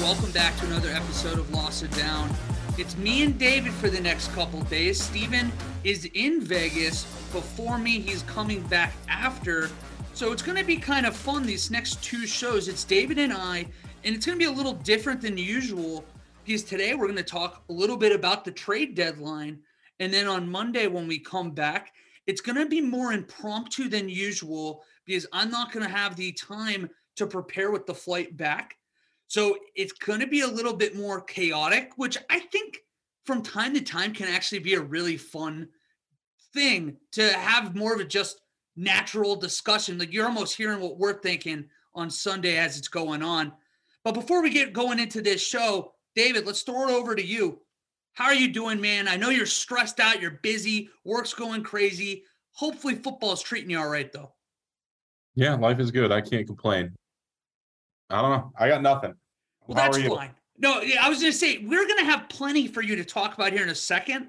Welcome back to another episode of Loss of Down. It's me and David for the next couple days. Steven is in Vegas before me. He's coming back after. So it's going to be kind of fun these next two shows. It's David and I, and it's going to be a little different than usual because today we're going to talk a little bit about the trade deadline. And then on Monday, when we come back, it's going to be more impromptu than usual because I'm not going to have the time to prepare with the flight back. So it's going to be a little bit more chaotic, which I think from time to time can actually be a really fun thing to have more of a just natural discussion. Like you're almost hearing what we're thinking on Sunday as it's going on. But before we get going into this show, David, let's throw it over to you. How are you doing, man? I know you're stressed out, you're busy, work's going crazy. Hopefully, football is treating you all right, though. Yeah, life is good. I can't complain. I don't know. I got nothing. Well, How that's fine. No, I was going to say we're going to have plenty for you to talk about here in a second,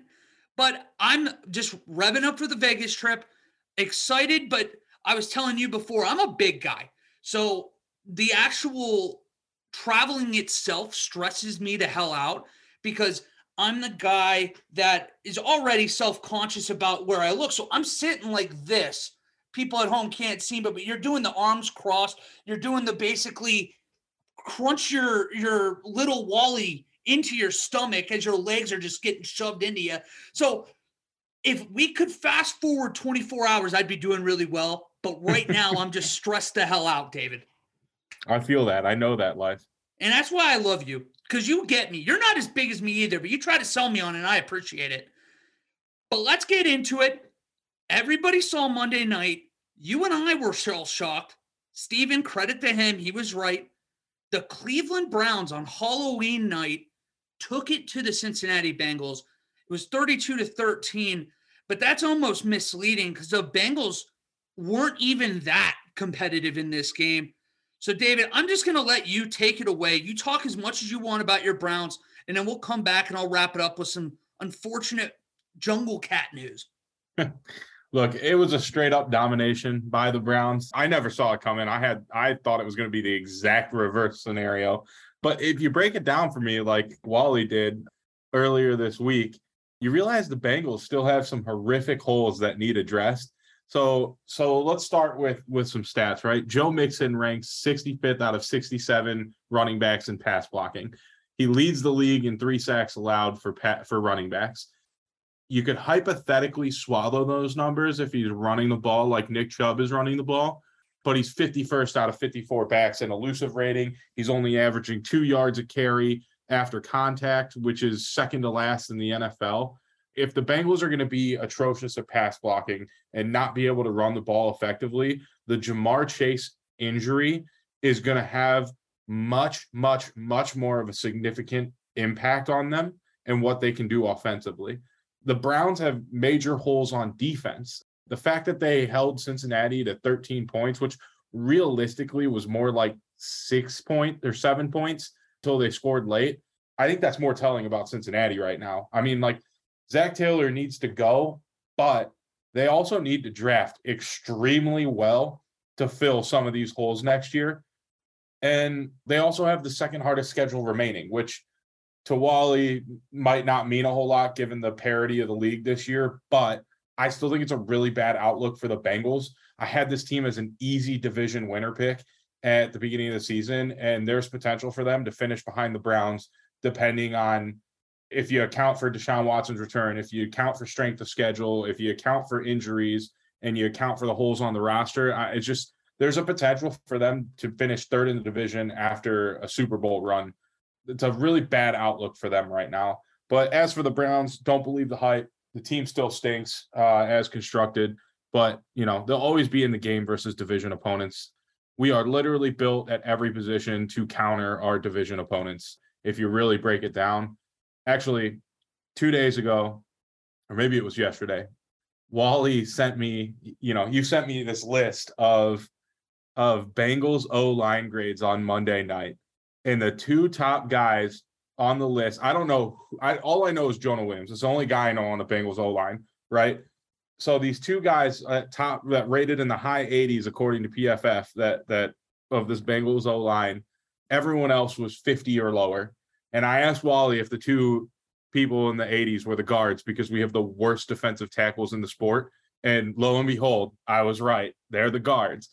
but I'm just revving up for the Vegas trip, excited. But I was telling you before, I'm a big guy, so the actual traveling itself stresses me the hell out because I'm the guy that is already self conscious about where I look. So I'm sitting like this. People at home can't see, but, but you're doing the arms crossed. You're doing the basically crunch your your little Wally into your stomach as your legs are just getting shoved into you. So if we could fast forward 24 hours, I'd be doing really well. But right now, I'm just stressed the hell out, David. I feel that. I know that life. And that's why I love you because you get me. You're not as big as me either, but you try to sell me on it, and I appreciate it. But let's get into it. Everybody saw Monday night. You and I were shell shocked. Steven, credit to him. He was right. The Cleveland Browns on Halloween night took it to the Cincinnati Bengals. It was 32 to 13, but that's almost misleading because the Bengals weren't even that competitive in this game. So, David, I'm just going to let you take it away. You talk as much as you want about your Browns, and then we'll come back and I'll wrap it up with some unfortunate jungle cat news. Look, it was a straight up domination by the Browns. I never saw it coming. I had I thought it was going to be the exact reverse scenario. But if you break it down for me like Wally did earlier this week, you realize the Bengals still have some horrific holes that need addressed. So so let's start with with some stats, right? Joe Mixon ranks 65th out of 67 running backs in pass blocking. He leads the league in three sacks allowed for pat, for running backs. You could hypothetically swallow those numbers if he's running the ball like Nick Chubb is running the ball, but he's 51st out of 54 backs in elusive rating. He's only averaging two yards a carry after contact, which is second to last in the NFL if the Bengals are going to be atrocious at pass blocking and not be able to run the ball effectively, the Ja'Marr Chase injury is going to have much, much, much more of a significant impact on them and what they can do offensively. The Browns have major holes on defense. The fact that they held Cincinnati to 13 points, which realistically was more like six point or seven points until they scored late. I think that's more telling about Cincinnati right now. I mean, like Zac Taylor needs to go, but they also need to draft extremely well to fill some of these holes next year. And they also have the second hardest schedule remaining, which to Wally might not mean a whole lot given the parity of the league this year, but I still think it's a really bad outlook for the Bengals. I had this team as an easy division winner pick at the beginning of the season, and there's potential for them to finish behind the Browns depending on if you account for Deshaun Watson's return, if you account for strength of schedule, if you account for injuries, and you account for the holes on the roster, it's just there's a potential for them to finish third in the division after a Super Bowl run. It's a really bad outlook for them right now. But as for the Browns, don't believe the hype. The team still stinks uh, as constructed, but you know they'll always be in the game versus division opponents. We are literally built at every position to counter our division opponents. If you really break it down, actually two days ago, or maybe it was yesterday, Wally sent me, you know, you sent me this list of of Bengals O line grades on Monday night. And the two top guys on the list, I don't know. I all I know is Jonah Williams. It's the only guy I know on the Bengals O line, right? So these two guys at top that rated in the high 80s according to PFF that that of this Bengals O line Everyone else was 50 or lower. And I asked Wally if the two people in the 80s were the guards because we have the worst defensive tackles in the sport. And lo and behold, I was right. They're the guards.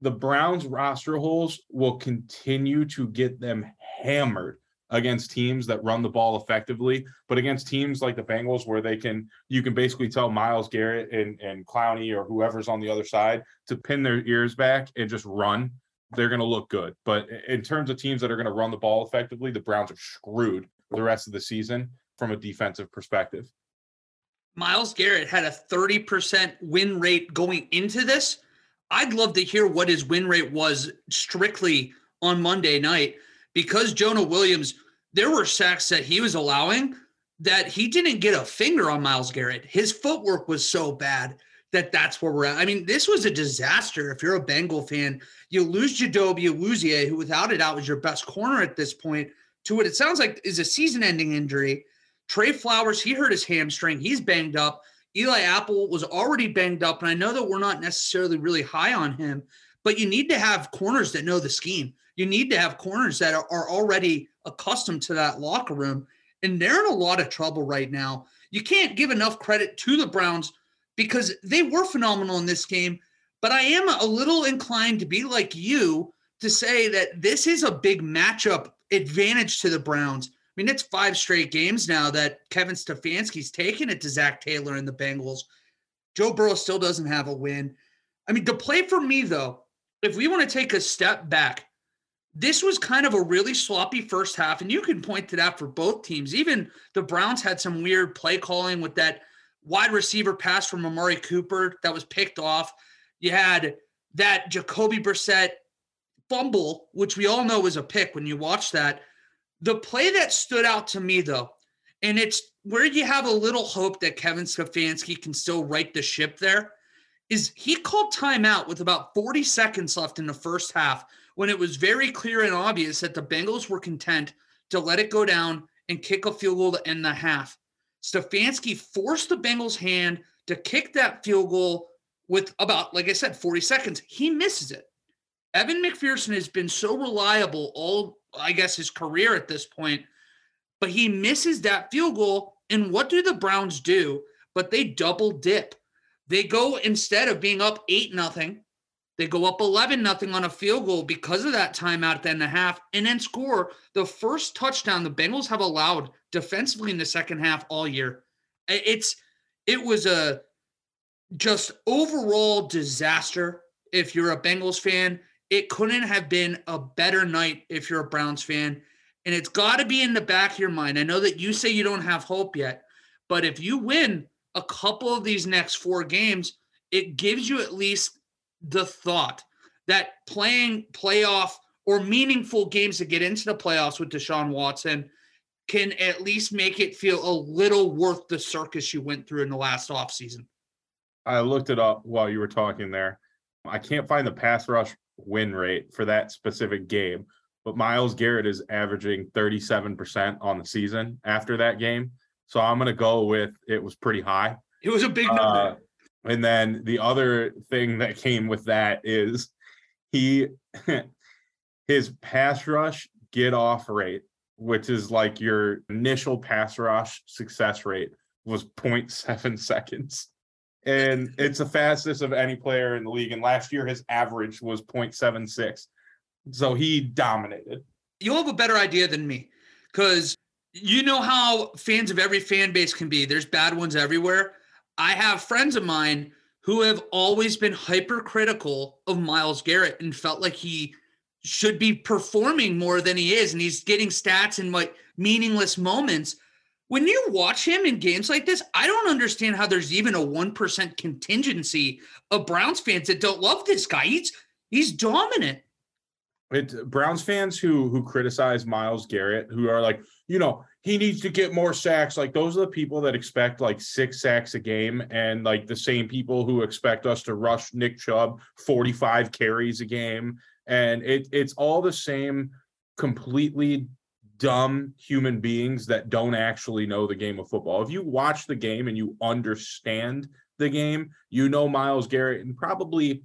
The Browns roster holes will continue to get them hammered against teams that run the ball effectively, but against teams like the Bengals, where they can, you can basically tell Myles Garrett and, and Clowney or whoever's on the other side to pin their ears back and just run. They're going to look good. But in terms of teams that are going to run the ball effectively, the Browns are screwed the rest of the season from a defensive perspective. Myles Garrett had a 30% win rate going into this. I'd love to hear what his win rate was strictly on Monday night because Jonah Williams, there were sacks that he was allowing that he didn't get a finger on Myles Garrett. His footwork was so bad that that's where we're at. I mean, this was a disaster. If you're a Bengal fan, you lose Chidobe Awuzie, who without a doubt was your best corner at this point, to what it sounds like is a season-ending injury. Trey Flowers, he hurt his hamstring. He's banged up. Eli Apple was already banged up, and I know that we're not necessarily really high on him, but you need to have corners that know the scheme you need to have corners that are, are already accustomed to that locker room. And they're in a lot of trouble right now. You can't give enough credit to the Browns because they were phenomenal in this game. But I am a little inclined to be like you to say that this is a big matchup advantage to the Browns. Mean, it's five straight games now that Kevin Stefanski's taken it to Zac Taylor and the Bengals. Joe Burrow still doesn't have a win. I mean, to play for me, though, if we want to take a step back, this was kind of a really sloppy first half, and you can point to that for both teams. Even the Browns had some weird play calling with that wide receiver pass from Amari Cooper that was picked off. You had that Jacoby Brissett fumble, which we all know was a pick when you watch that. The play that stood out to me, though, and it's where you have a little hope that Kevin Stefanski can still right the ship there, is he called timeout with about 40 seconds left in the first half when it was very clear and obvious that the Bengals were content to let it go down and kick a field goal to end the half. Stefanski forced the Bengals' hand to kick that field goal with about, like I said, 40 seconds. He misses it. Evan McPherson has been so reliable all, I guess, his career at this point, but he misses that field goal. And what do the Browns do? But they double dip. They go instead of being up eight nothing, they go up 11 nothing on a field goal because of that timeout at the end of the half and then score the first touchdown the Bengals have allowed defensively in the second half all year. It's it was a just overall disaster if you're a Bengals fan. It couldn't have been a better night if you're a Browns fan. And it's got to be in the back of your mind. I know that you say you don't have hope yet, but if you win a couple of these next four games, it gives you at least the thought that playing playoff or meaningful games to get into the playoffs with Deshaun Watson can at least make it feel a little worth the circus you went through in the last offseason. I looked it up while you were talking there. I can't find the pass rush win rate for that specific game, but Myles Garrett is averaging 37% on the season after that game. So I'm going to go with it was pretty high. It was a big number. Uh, and then the other thing that came with that is he his pass rush get off rate, which is like your initial pass rush success rate, was 0.7 seconds. And it's the fastest of any player in the league. And last year his average was 0.76. So he dominated. You'll have a better idea than me because you know how fans of every fan base can be. There's bad ones everywhere. I have friends of mine who have always been hypercritical of Myles Garrett and felt like he should be performing more than he is and he's getting stats in like meaningless moments. When you watch him in games like this, I don't understand how there's even a 1% contingency of Browns fans that don't love this guy. He's he's dominant. It Browns fans who who criticize Myles Garrett, who are like, you know, he needs to get more sacks. Like those are the people that expect like six sacks a game, and like the same people who expect us to rush Nick Chubb 45 carries a game. And it it's all the same completely dumb human beings that don't actually know the game of football. If you watch the game and you understand the game, you know Myles Garrett and probably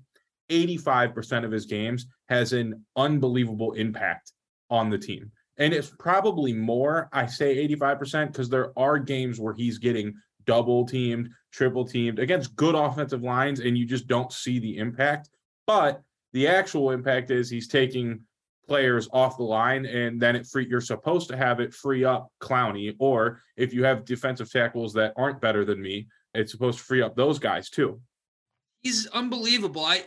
85% of his games has an unbelievable impact on the team. And it's probably more, I say 85%, because there are games where he's getting double teamed, triple teamed against good offensive lines, and you just don't see the impact. But the actual impact is he's taking players off the line, and then it free. You're supposed to have it free up Clowney, or if you have defensive tackles that aren't better than me, it's supposed to free up those guys too. He's unbelievable. I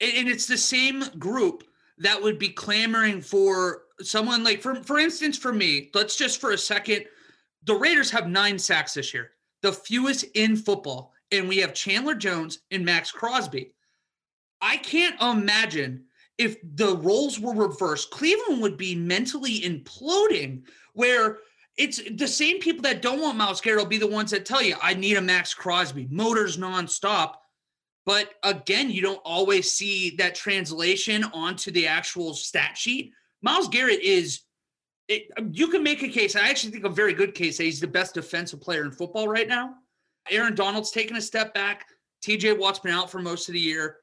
and it's the same group that would be clamoring for someone like for for instance for me let's just for a second the raiders have nine sacks this year the fewest in football and we have chandler jones and max crosby i can't imagine if the roles were reversed cleveland would be mentally imploding where it's the same people that don't want Myles Garrett will be the ones that tell you I need a Maxx Crosby, motors nonstop. But again, you don't always see that translation onto the actual stat sheet. Myles Garrett is, it, you can make a case. I actually think a very good case that he's the best defensive player in football right now. Aaron Donald's taken a step back. TJ Watt's been out for most of the year.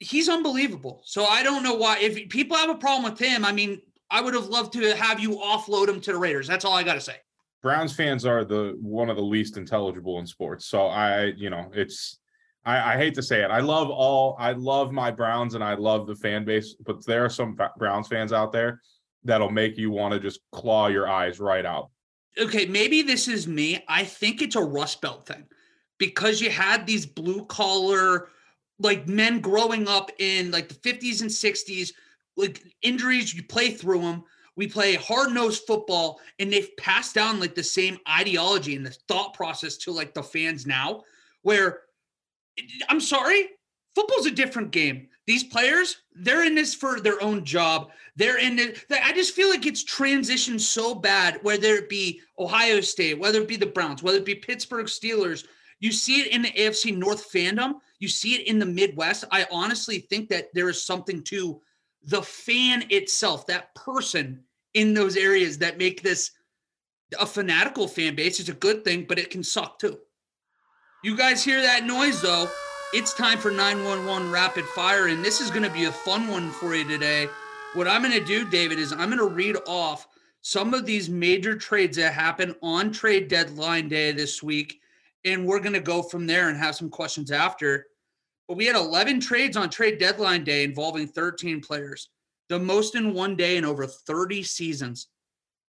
He's unbelievable. So I don't know why. If people have a problem with him, I mean, I would have loved to have you offload him to the Raiders. That's all I got to say. Browns fans are the one of the least intelligible in sports. So I, you know, it's I, I, hate to say it. I love all I love my Browns and I love the fan base, but there are some Browns fans out there that'll make you want to just claw your eyes right out. Okay, maybe this is me. I think it's a Rust Belt thing because you had these blue collar like men growing up in like the 50s and 60s, like injuries, you play through them. We play hard nosed football, and they've passed down like the same ideology and the thought process to like the fans now, where I'm sorry, football's a different game. These players, they're in this for their own job. They're in it. I just feel like it's transitioned so bad, whether it be Ohio State, whether it be the Browns, whether it be Pittsburgh Steelers. You see it in the AFC North fandom. You see it in the Midwest. I honestly think that there is something to the fan itself, that person in those areas that make this a fanatical fan base. It's a good thing, but it can suck too. You guys hear that noise though? It's time for 911 rapid fire, and this is going to be a fun one for you today. What I'm going to do, David, is I'm going to read off some of these major trades that happen on trade deadline day this week, and we're going to go from there and have some questions after. But we had 11 trades on trade deadline day involving 13 players, the most in one day in over 30 seasons.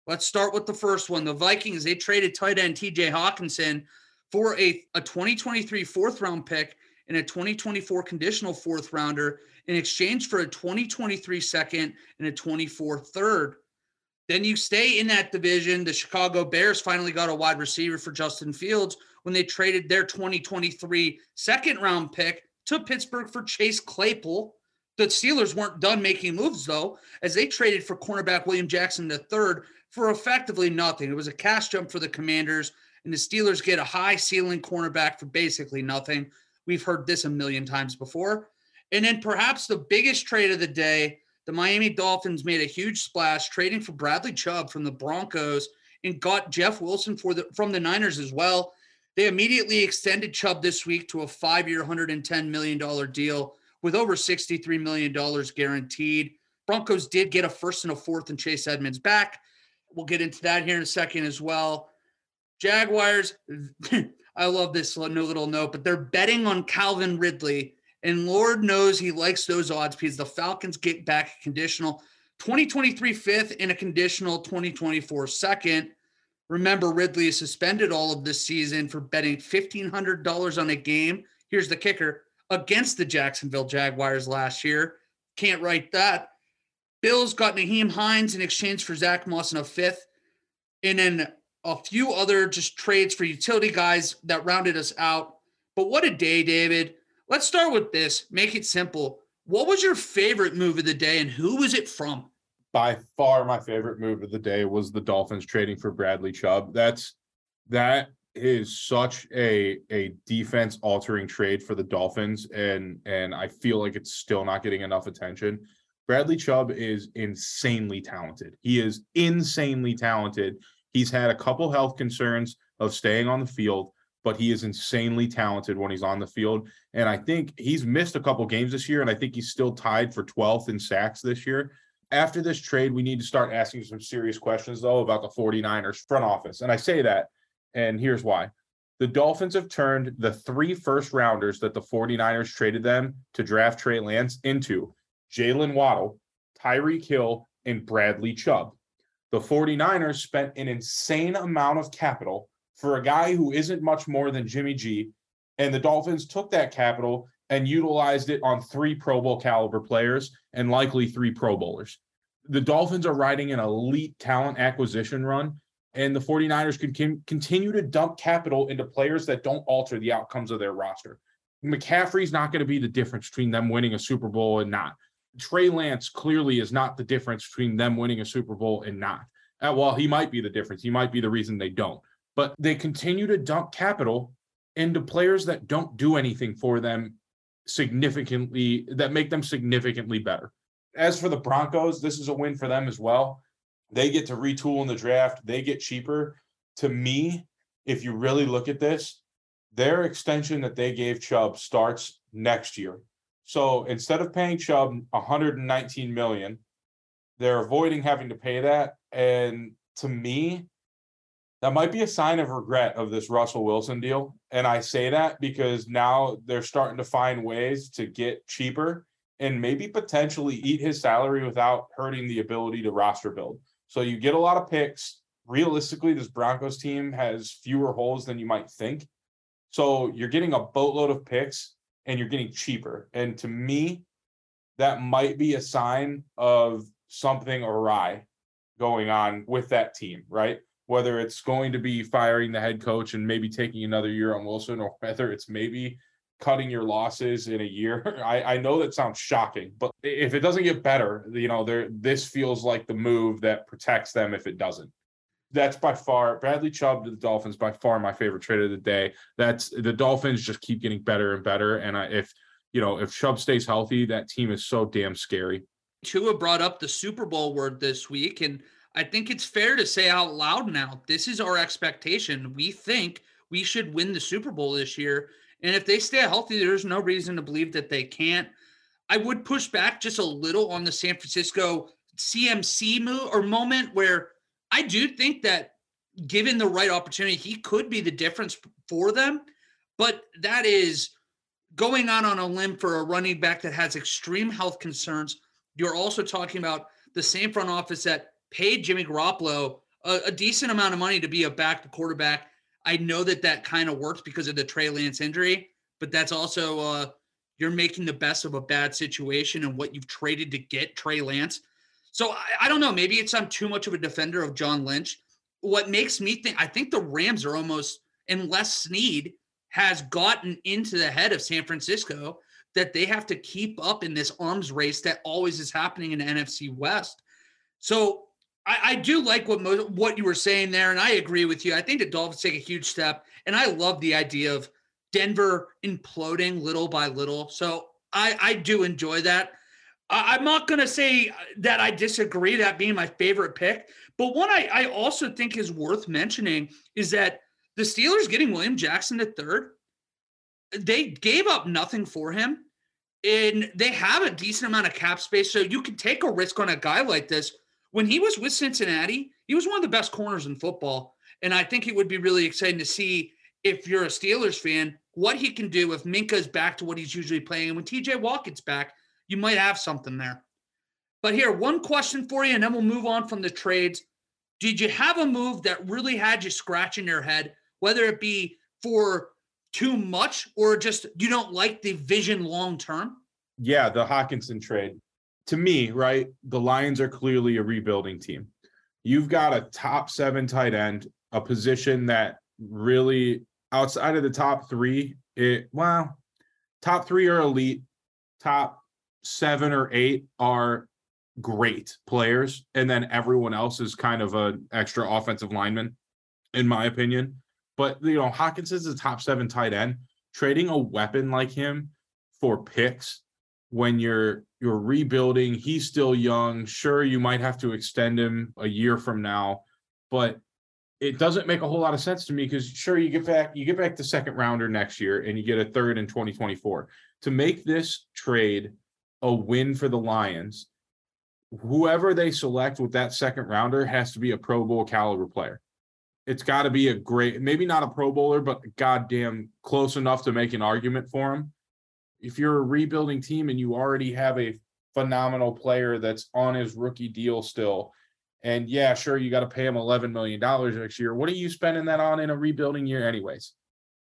Let's start with the first one. The Vikings, they traded tight end TJ Hockenson for a, a 2023 fourth round pick and a 2024 conditional fourth rounder in exchange for a 2023 second and a 24 third. Then you stay in that division. The Chicago Bears finally got a wide receiver for Justin Fields when they traded their 2023 second round pick to Pittsburgh for Chase Claypool. The Steelers weren't done making moves though, as they traded for cornerback William Jackson III for effectively nothing. It was a cash jump for the Commanders and the Steelers get a high ceiling cornerback for basically nothing. We've heard this a million times before. And then perhaps the biggest trade of the day, the Miami Dolphins made a huge splash trading for Bradley Chubb from the Broncos and got Jeff Wilson for the from the Niners as well. They immediately extended Chubb this week to a five-year, $110 million deal with over $63 million guaranteed. Broncos did get a first and a fourth and Chase Edmonds back. We'll get into that here in a second as well. Jaguars, I love this little note, but they're betting on Calvin Ridley. And Lord knows he likes those odds because the Falcons get back conditional 2023 fifth and a conditional 2024 second. Remember, Ridley is suspended all of this season for betting $1,500 on a game. Here's the kicker against the Jacksonville Jaguars last year. Can't write that. Bills got Nyheim Hines in exchange for Zack Moss in a fifth. And then a few other just trades for utility guys that rounded us out. But what a day, David. Let's start with this. Make it simple. What was your favorite move of the day and who was it from? By far my favorite move of the day was the Dolphins trading for Bradley Chubb. That's that is such a a defense altering trade for the Dolphins and and I feel like it's still not getting enough attention. Bradley Chubb is insanely talented. He is insanely talented He's had a couple health concerns of staying on the field, but he is insanely talented when he's on the field. And I think he's missed a couple games this year, and I think he's still tied for 12th in sacks this year. After this trade, we need to start asking some serious questions, though, about the 49ers front office. And I say that, and here's why. The Dolphins have turned the three first rounders that the 49ers traded them to draft Trey Lance into Jaylen Waddle, Tyreek Hill, and Bradley Chubb. The 49ers spent an insane amount of capital for a guy who isn't much more than Jimmy G. And the Dolphins took that capital and utilized it on three Pro Bowl caliber players and likely three Pro Bowlers. The Dolphins are riding an elite talent acquisition run, and the 49ers can continue to dump capital into players that don't alter the outcomes of their roster. McCaffrey's not going to be the difference between them winning a Super Bowl and not. Trey Lance clearly is not the difference between them winning a Super Bowl and not. Uh, well, he might be the difference. He might be the reason they don't. But they continue to dump capital into players that don't do anything for them significantly that make them significantly better. As for the Broncos, this is a win for them as well. They get to retool in the draft, they get cheaper. To me, if you really look at this, their extension that they gave Chubb starts next year. So instead of paying Chubb 119 million, they're avoiding having to pay that. And to me, that might be a sign of regret of this Russell Wilson deal. And I say that because now they're starting to find ways to get cheaper and maybe potentially eat his salary without hurting the ability to roster build. So you get a lot of picks. Realistically, this Broncos team has fewer holes than you might think. So you're getting a boatload of picks and you're getting cheaper. And to me, that might be a sign of something awry going on with that team, right? Whether it's going to be firing the head coach and maybe taking another year on Wilson, or whether it's maybe cutting your losses in a year. I, I know that sounds shocking, but if it doesn't get better, you know, there this feels like the move that protects them if it doesn't. That's by far Bradley Chubb to the Dolphins by far my favorite trade of the day. That's the Dolphins just keep getting better and better. And I, if you know if Chubb stays healthy, that team is so damn scary. Tua brought up the Super Bowl word this week, and I think it's fair to say out loud now this is our expectation. We think we should win the Super Bowl this year. And if they stay healthy, there's no reason to believe that they can't. I would push back just a little on the San Francisco CMC move or moment where I do think that given the right opportunity, he could be the difference for them. But that is going on on a limb for a running back that has extreme health concerns. You're also talking about the same front office that paid Jimmy Garoppolo a, a decent amount of money to be a back quarterback. I know that that kind of works because of the Trey Lance injury, but that's also uh, you're making the best of a bad situation and what you've traded to get Trey Lance. So I, I don't know. Maybe it's I'm too much of a defender of John Lynch. What makes me think I think the Rams are almost unless Snead has gotten into the head of San Francisco that they have to keep up in this arms race that always is happening in the NFC West. So I, I do like what mo- what you were saying there, and I agree with you. I think the Dolphins take a huge step, and I love the idea of Denver imploding little by little. So I, I do enjoy that. I, I'm not going to say that I disagree that being my favorite pick, but one I, I also think is worth mentioning is that the Steelers getting William Jackson the third, they gave up nothing for him, and they have a decent amount of cap space, so you can take a risk on a guy like this when he was with Cincinnati, he was one of the best corners in football. And I think it would be really exciting to see if you're a Steelers fan, what he can do if Minkah's back to what he's usually playing. And when TJ Watt gets back, you might have something there. But here, one question for you, and then we'll move on from the trades. Did you have a move that really had you scratching your head, whether it be for too much or just you don't like the vision long term? Yeah, the Hockenson trade to me, right, the Lions are clearly a rebuilding team. You've got a top seven tight end, a position that really outside of the top three, it well, top three are elite, top seven or eight are great players, and then everyone else is kind of an extra offensive lineman, in my opinion. But you know, Hawkins is a top seven tight end. Trading a weapon like him for picks when you're you're rebuilding. He's still young. Sure, you might have to extend him a year from now, but it doesn't make a whole lot of sense to me because sure you get back you get back the second rounder next year and you get a third in 2024 to make this trade a win for the lions whoever they select with that second rounder has to be a Pro Bowl caliber player. It's got to be a great, maybe not a Pro Bowler, but goddamn close enough to make an argument for him. If you're a rebuilding team and you already have a phenomenal player that's on his rookie deal still, and yeah, sure, you got to pay him $11 million next year. What are you spending that on in a rebuilding year, anyways?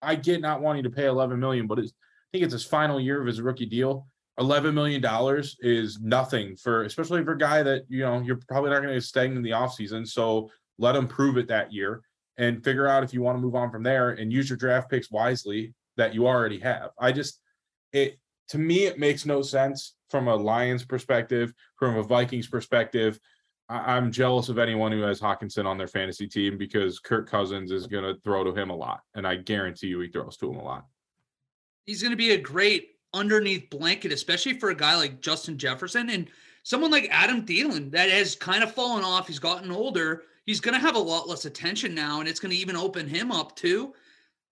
I get not wanting to pay 11 million, but I think it's his final year of his rookie deal. 11 million dollars is nothing for especially for a guy that you know you're probably not going to stay in the offseason so let him prove it that year and figure out if you want to move on from there and use your draft picks wisely that you already have i just it to me it makes no sense from a lions perspective from a vikings perspective I, i'm jealous of anyone who has Hockenson on their fantasy team because kirk cousins is going to throw to him a lot and i guarantee you he throws to him a lot he's going to be a great underneath blanket, especially for a guy like Justin Jefferson and someone like Adam Thielen that has kind of fallen off. He's gotten older. He's going to have a lot less attention now, and it's going to even open him up too.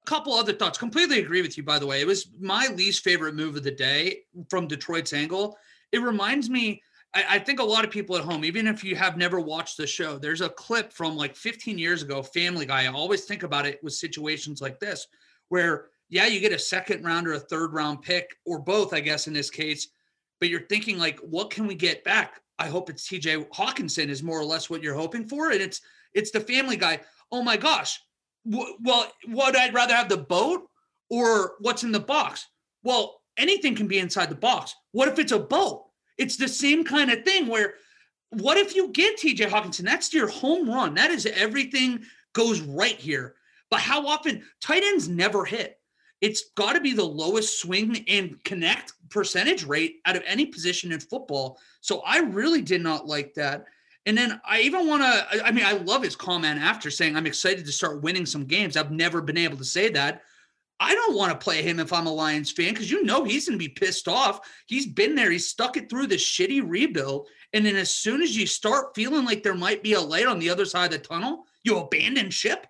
Couple other thoughts. Completely agree with you, by the way. It was my least favorite move of the day from Detroit's angle. It reminds me. I, I think a lot of people at home, even if you have never watched the show, there's a clip from like 15 years ago, Family Guy. I always think about it with situations like this, where yeah, you get a second round or a third round pick or both, I guess, in this case. But you're thinking, like, what can we get back? I hope it's TJ Hockenson is more or less what you're hoping for. And it's it's the family guy. Oh my gosh. Well, what I'd rather have the boat or what's in the box? Well, anything can be inside the box. What if it's a boat? It's the same kind of thing where what if you get TJ Hockenson? That's your home run. That is everything goes right here. But how often tight ends never hit? it's got to be the lowest swing and connect percentage rate out of any position in football. So I really did not like that. And then I even want to, I mean, I love his comment after saying, I'm excited to start winning some games. I've never been able to say that. I don't want to play him if I'm a Lions fan because you know he's going to be pissed off. He's been there, he's stuck it through this shitty rebuild. And then as soon as you start feeling like there might be a light on the other side of the tunnel, you abandon ship.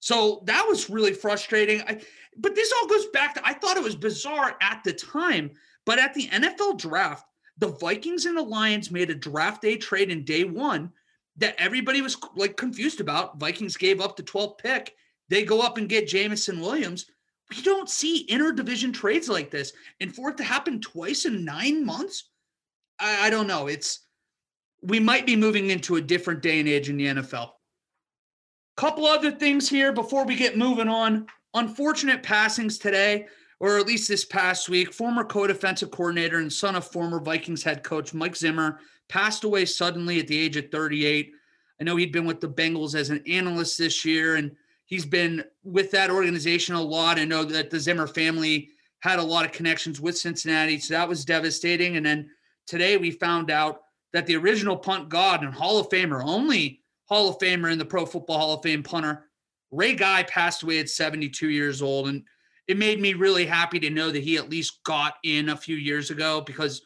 So that was really frustrating. I, but this all goes back to I thought it was bizarre at the time, but at the NFL draft, the Vikings and the Lions made a draft day trade in day one that everybody was like confused about. Vikings gave up the 12th pick. They go up and get Jameson Williams. We don't see interdivision trades like this. And for it to happen twice in nine months, I, I don't know. It's we might be moving into a different day and age in the NFL. Couple other things here before we get moving on unfortunate passings today, or at least this past week. Former co defensive coordinator and son of former Vikings head coach Mike Zimmer passed away suddenly at the age of 38. I know he'd been with the Bengals as an analyst this year, and he's been with that organization a lot. I know that the Zimmer family had a lot of connections with Cincinnati, so that was devastating. And then today we found out that the original punt god and Hall of Famer, only Hall of Famer in the Pro Football Hall of Fame punter, Ray Guy passed away at 72 years old. And it made me really happy to know that he at least got in a few years ago because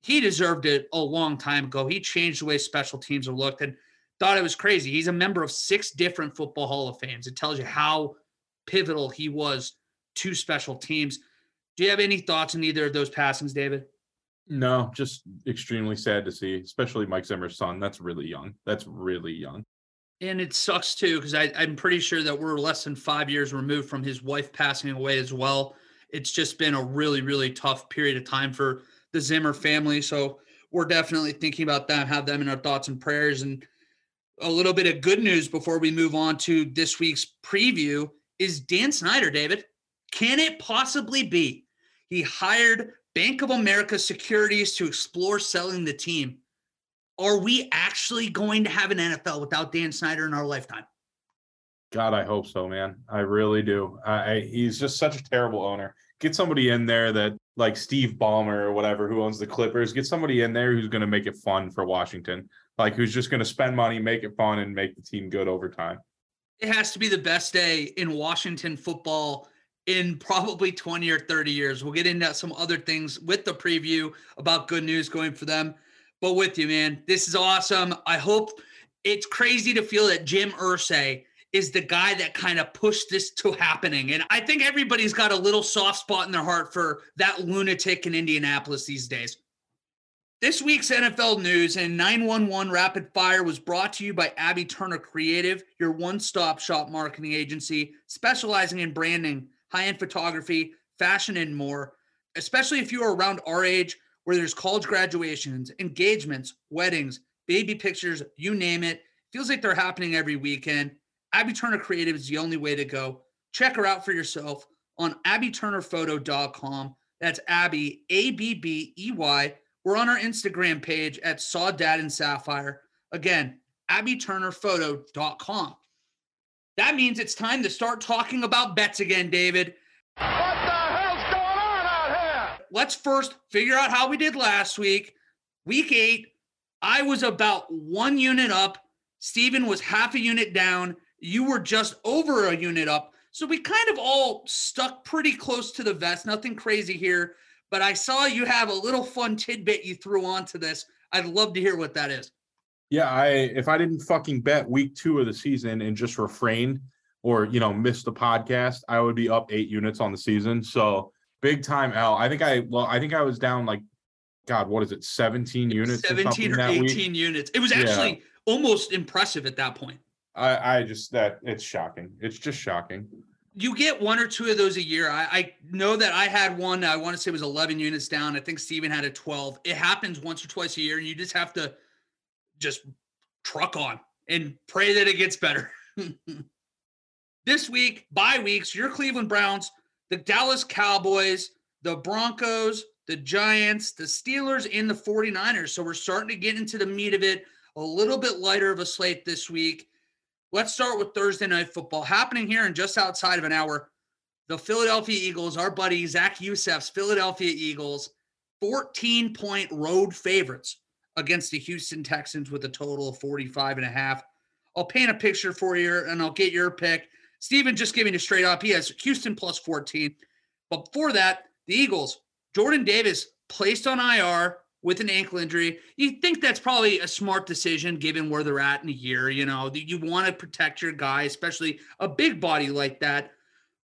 he deserved it a long time ago. He changed the way special teams have looked and thought it was crazy. He's a member of six different football Hall of Fames. It tells you how pivotal he was to special teams. Do you have any thoughts on either of those passings, David? No, just extremely sad to see, especially Mike Zimmer's son. That's really young. That's really young. And it sucks too, because I'm pretty sure that we're less than five years removed from his wife passing away as well. It's just been a really, really tough period of time for the Zimmer family. So we're definitely thinking about them, have them in our thoughts and prayers. And a little bit of good news before we move on to this week's preview is Dan Snyder, David. Can it possibly be he hired Bank of America Securities to explore selling the team? Are we actually going to have an NFL without Dan Snyder in our lifetime? God, I hope so, man. I really do. I, he's just such a terrible owner. Get somebody in there that, like Steve Ballmer or whatever, who owns the Clippers. Get somebody in there who's going to make it fun for Washington. Like who's just going to spend money, make it fun, and make the team good over time. It has to be the best day in Washington football in probably 20 or 30 years. We'll get into some other things with the preview about good news going for them but with you, man. This is awesome. I hope it's crazy to feel that Jim Irsay is the guy that kind of pushed this to happening. And I think everybody's got a little soft spot in their heart for that lunatic in Indianapolis these days. This week's NFL news and 911 Rapid Fire was brought to you by Abbey Turner Creative, your one stop shop marketing agency specializing in branding, high end photography, fashion, and more. Especially if you are around our age where there's college graduations, engagements, weddings, baby pictures, you name it. Feels like they're happening every weekend. Abbey Turner Creative is the only way to go. Check her out for yourself on abbeyturnerphoto.com. That's Abbey, A B B E Y we're on our Instagram page at Saw Dad and Sapphire. Again, abbeyturnerphoto.com. That means it's time to start talking about bets again, David. What the hell's going on out here? Let's first figure out how we did last week. Week eight, I was about one unit up. Steven was half a unit down. You were just over a unit up. So we kind of all stuck pretty close to the vest. Nothing crazy here but I saw you have a little fun tidbit you threw onto this. I'd love to hear what that is. Yeah, I if I didn't fucking bet week two of the season and just refrain or you know miss the podcast, I would be up eight units on the season. So big time L. I think I well, I think I was down like God, what is it, 17 units? 17 or, or 18 week? units. It was actually yeah. almost impressive at that point. I, I just that it's shocking. It's just shocking you get one or two of those a year. I, I, know that I had one. I want to say it was 11 units down. I think Steven had a 12. It happens once or twice a year, and you just have to just truck on and pray that it gets better. this week, bye weeks, your Cleveland Browns, the Dallas Cowboys, the Broncos, the Giants, the Steelers, and the 49ers. So we're starting to get into the meat of it. A little bit lighter of a slate this week. Let's start with Thursday night football happening here in just outside of an hour. The Philadelphia Eagles, our buddy Zach Youssef's Philadelphia Eagles, 14 point road favorites against the Houston Texans with a total of 45 and a half. I'll paint a picture for you and I'll get your pick. Steven just giving it straight up. He has Houston plus 14. But before that, the Eagles, Jordan Davis placed on IR with an ankle injury. You think that's probably a smart decision given where they're at in a year. You know, you want to protect your guy, especially a big body like that.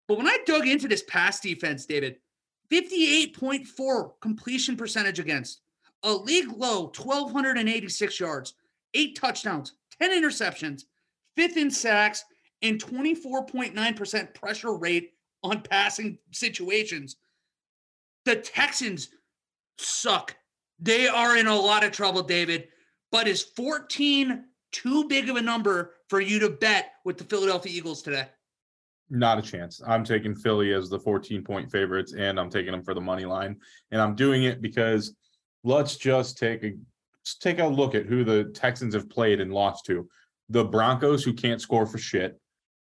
But when I dug into this pass defense, David, 58.4 completion percentage against a league low 1,286 yards, eight touchdowns, 10 interceptions, fifth in sacks, and 24.9% pressure rate on passing situations. The Texans suck they are in a lot of trouble, David. But is 14 too big of a number for you to bet with the Philadelphia Eagles today? Not a chance. I'm taking Philly as the 14 point favorites, and I'm taking them for the money line. And I'm doing it because let's just take a let's take a look at who the Texans have played and lost to. The Broncos, who can't score for shit.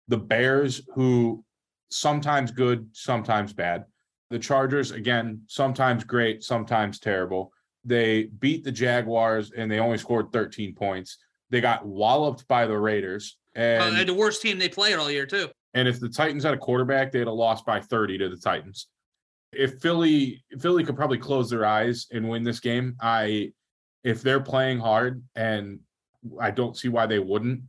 The Bears, who sometimes good, sometimes bad. The Chargers, again, sometimes great, sometimes terrible. They beat the Jaguars and they only scored 13 points. They got walloped by the Raiders. And, uh, the worst team they played all year, too. And if the Titans had a quarterback, they'd have lost by 30 to the Titans. If Philly Philly could probably close their eyes and win this game, I if they're playing hard and I don't see why they wouldn't.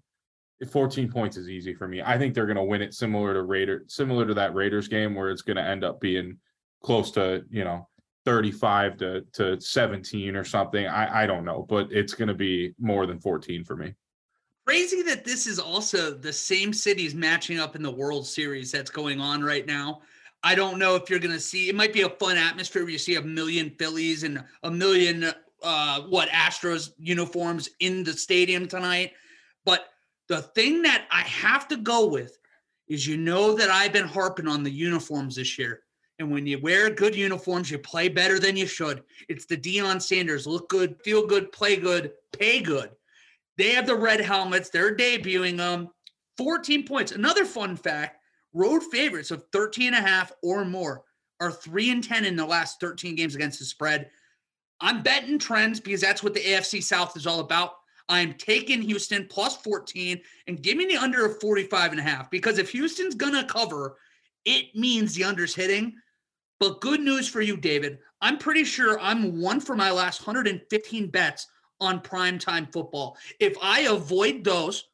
14 points is easy for me. I think they're going to win it similar to Raider similar to that Raiders game where it's going to end up being close to, you know, 35 to, to 17 or something. I, I don't know, but it's going to be more than 14 for me. Crazy that this is also the same cities matching up in the World Series that's going on right now. I don't know if you're going to see it might be a fun atmosphere where you see a million Phillies and a million uh what Astros uniforms in the stadium tonight. But the thing that I have to go with is you know that I've been harping on the uniforms this year. And when you wear good uniforms, you play better than you should. It's the Deion Sanders look good, feel good, play good, pay good. They have the red helmets. They're debuting them. 14 points. Another fun fact road favorites of 13 and a half or more are 3 and 10 in the last 13 games against the spread. I'm betting trends because that's what the AFC South is all about. I'm taking Houston plus 14 and giving the under of 45 and a half because if Houston's going to cover, it means the under's hitting. But good news for you, David. I'm pretty sure I'm one for my last 115 bets on primetime football. If I avoid those